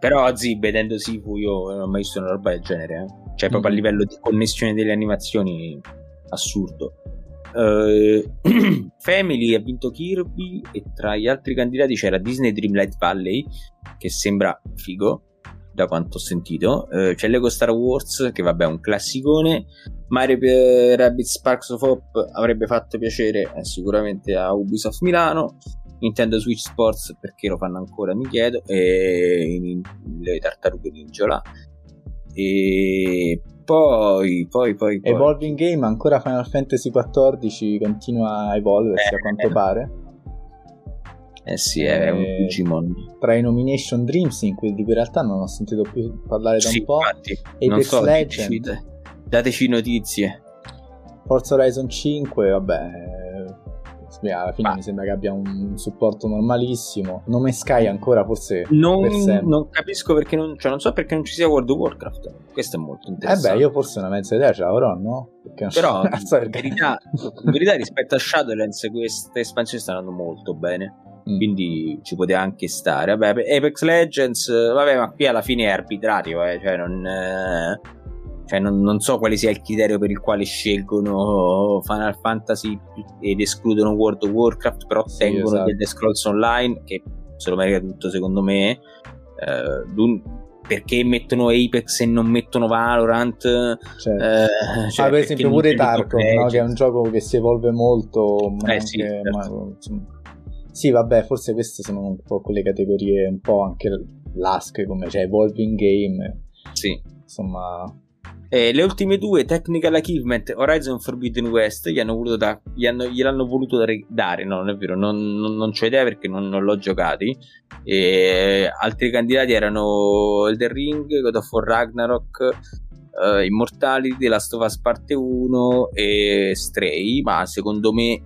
Però, Zi, vedendo Sifu, io non ho mai visto una roba del genere. Eh. Cioè, proprio a mm. livello di connessione delle animazioni, assurdo. Uh, (clears throat) Family ha vinto Kirby e tra gli altri candidati c'era Disney Dreamlight Valley, che sembra figo, da quanto ho sentito. Uh, c'è Lego Star Wars, che vabbè è un classicone. Mario P- Rabbit Sparks of Hope avrebbe fatto piacere eh, sicuramente a Ubisoft Milano. Nintendo Switch Sports perché lo fanno ancora mi chiedo e le tartarughe ninjola e poi, poi, poi, poi. Evolving Game ancora Final Fantasy XIV continua a evolversi eh, a quanto pare eh sì, è un Digimon. Tra i nomination Dreams, in cui, di cui in realtà non ho sentito più parlare da sì, un po'. Infatti, Apex so, Legend. Dateci notizie. Forza Horizon 5, vabbè, alla fine Ma... mi sembra che abbia un supporto normalissimo. Nome Sky ancora forse non, non capisco perché non, cioè non so perché non ci sia World of Warcraft. Questo è molto interessante. Eh beh, io forse una mezza idea ce l'avrò, no? Perché Però (laughs) in verità, in verità rispetto a Shadowlands queste espansioni stanno andando molto bene. Mm. Quindi ci poteva anche stare. Vabbè, Apex Legends, vabbè, ma qui alla fine è arbitrario, eh, cioè non. Eh cioè, non, non, so quale sia il criterio per il quale scelgono Final Fantasy ed escludono World of Warcraft, però sì, tengono esatto. The Scrolls Online, che se lo merita tutto secondo me. Eh, perché mettono Apex e non mettono Valorant? Certo. Eh, cioè, ah, per esempio, pure Tarkov, no? che è un gioco che si evolve molto. Eh, sì, certo. ma, sì, vabbè, forse queste sono un po' quelle categorie, un po' anche l'ASC, come cioè Evolving Game. Sì. Insomma, eh, le ultime due Technical Achievement Horizon Forbidden West gli hanno voluto da, gli hanno, gliel'hanno voluto dare, no non è vero non, non, non c'ho idea perché non, non l'ho giocati. E altri candidati erano Elden Ring, God of War Ragnarok uh, Immortality, The Last of Us Parte 1 e Stray ma secondo me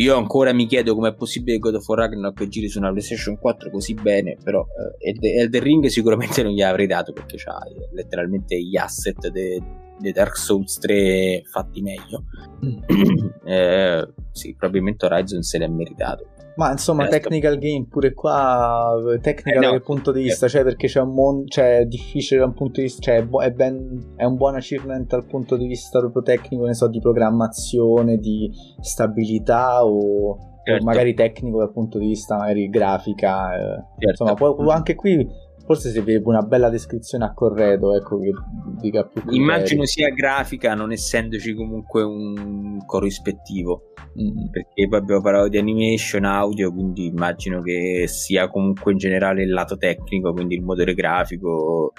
io ancora mi chiedo com'è possibile che God of War Ragnarok giri su una PlayStation 4 così bene, però eh, Elden Ring sicuramente non gli avrei dato perché c'ha letteralmente gli asset de, dei Dark Souls 3 fatti meglio. (clears throat) eh, sì, probabilmente Horizon se l'è meritato. Ma insomma, Resto. technical game pure qua, tecnica eh, no. dal punto di vista, cioè perché c'è un mondo, cioè è difficile da un punto di vista, cioè è, ben, è un buon achievement dal punto di vista proprio tecnico, ne so, di programmazione, di stabilità o, certo. o magari tecnico dal punto di vista magari grafica. Eh. Certo. Insomma, poi, anche qui forse vede una bella descrizione a corredo, ecco, che dica più. Immagino sia grafica, non essendoci comunque un corrispettivo, mm. perché poi abbiamo parlato di animation, audio, quindi immagino che sia comunque in generale il lato tecnico, quindi il motore grafico,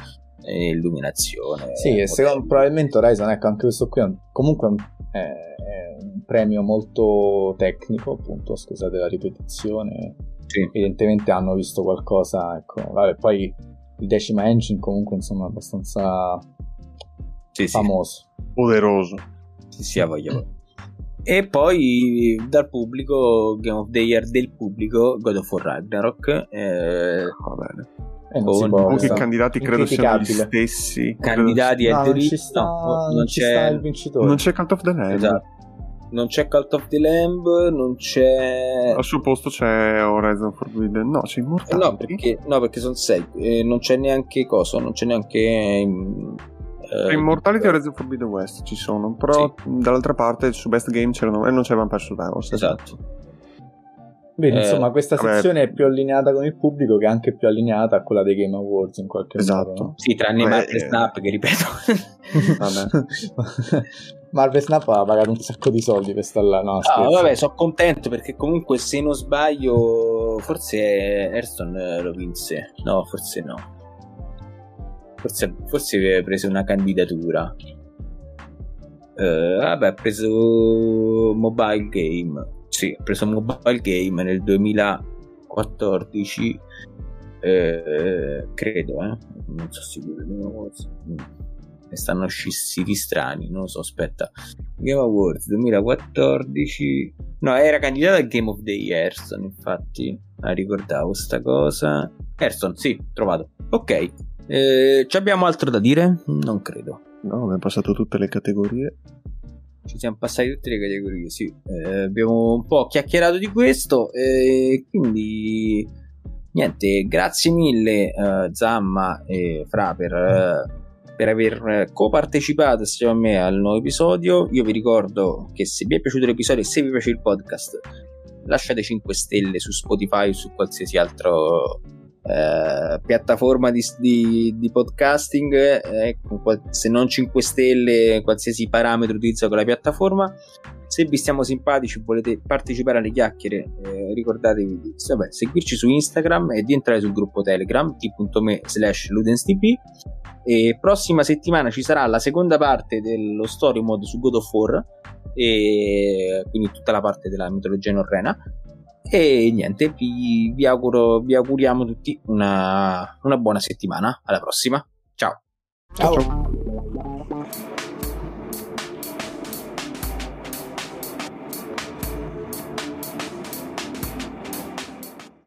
e illuminazione. Sì, secondo, probabilmente Horizon, ecco, anche questo qui è un, comunque un, è, è un premio molto tecnico, appunto, scusate la ripetizione sì. evidentemente hanno visto qualcosa, ecco, vabbè, poi il Decima Engine comunque insomma è abbastanza sì, famoso. Sì. Poderoso. Sì, sì, voglio. E poi dal pubblico, Game of the Year del pubblico, God of War Ragnarok. Eh, Va bene. Eh, con anche i candidati credo siano gli stessi candidati no, non ci sta, no, non, non ci c'è il vincitore non c'è Cult of the Lamb esatto non c'è Cult of the Lamb, non c'è... Al suo posto c'è Horizon Forbidden, no, c'è Immortality. Eh no, perché, no, perché sono sei, eh, non c'è neanche cosa, non c'è neanche... Eh, Immortality e Horizon Forbidden West ci sono, però sì. dall'altra parte su Best Game c'erano e non c'è Vampire Survivors. Esatto. Bene, eh, insomma, questa vabbè. sezione è più allineata con il pubblico che è anche più allineata a quella dei Game Awards in qualche esatto. modo. No? Sì, tranne Marvel eh, Snap che ripeto. vabbè. (laughs) Marvel Snap ha pagato un sacco di soldi per stare là. No, no vabbè, sono contento perché comunque se non sbaglio, forse Hearthstone lo vinse. No, forse no. Forse, forse aveva preso una candidatura. Uh, vabbè, ha preso Mobile Game sì, ha preso Mobile Game nel 2014 eh, credo eh? non so sicuro ne stanno usciti strani non lo so aspetta. Game Awards 2014 no era candidato al Game of the Year infatti ah, ricordavo sta cosa. Hearthstone sì trovato. Ok eh, ci abbiamo altro da dire? non credo. No abbiamo passato tutte le categorie. Ci siamo passati tutte le categorie, sì. Eh, abbiamo un po' chiacchierato di questo e quindi niente, grazie mille uh, Zamma e Fra per, uh, per aver copartecipato assieme a me al nuovo episodio. Io vi ricordo che se vi è piaciuto l'episodio e se vi piace il podcast, lasciate 5 stelle su Spotify o su qualsiasi altro eh, piattaforma di, di, di podcasting, eh, se non 5 stelle, qualsiasi parametro utilizzato con la piattaforma. Se vi stiamo simpatici e volete partecipare alle chiacchiere, eh, ricordatevi di vabbè, seguirci su Instagram e di entrare sul gruppo Telegram t.me slash ludenstv. E prossima settimana ci sarà la seconda parte dello story mode su God of War, e quindi tutta la parte della mitologia norrena e niente, vi, vi, auguro, vi auguriamo tutti una, una buona settimana. Alla prossima. Ciao. Ciao. Ciao.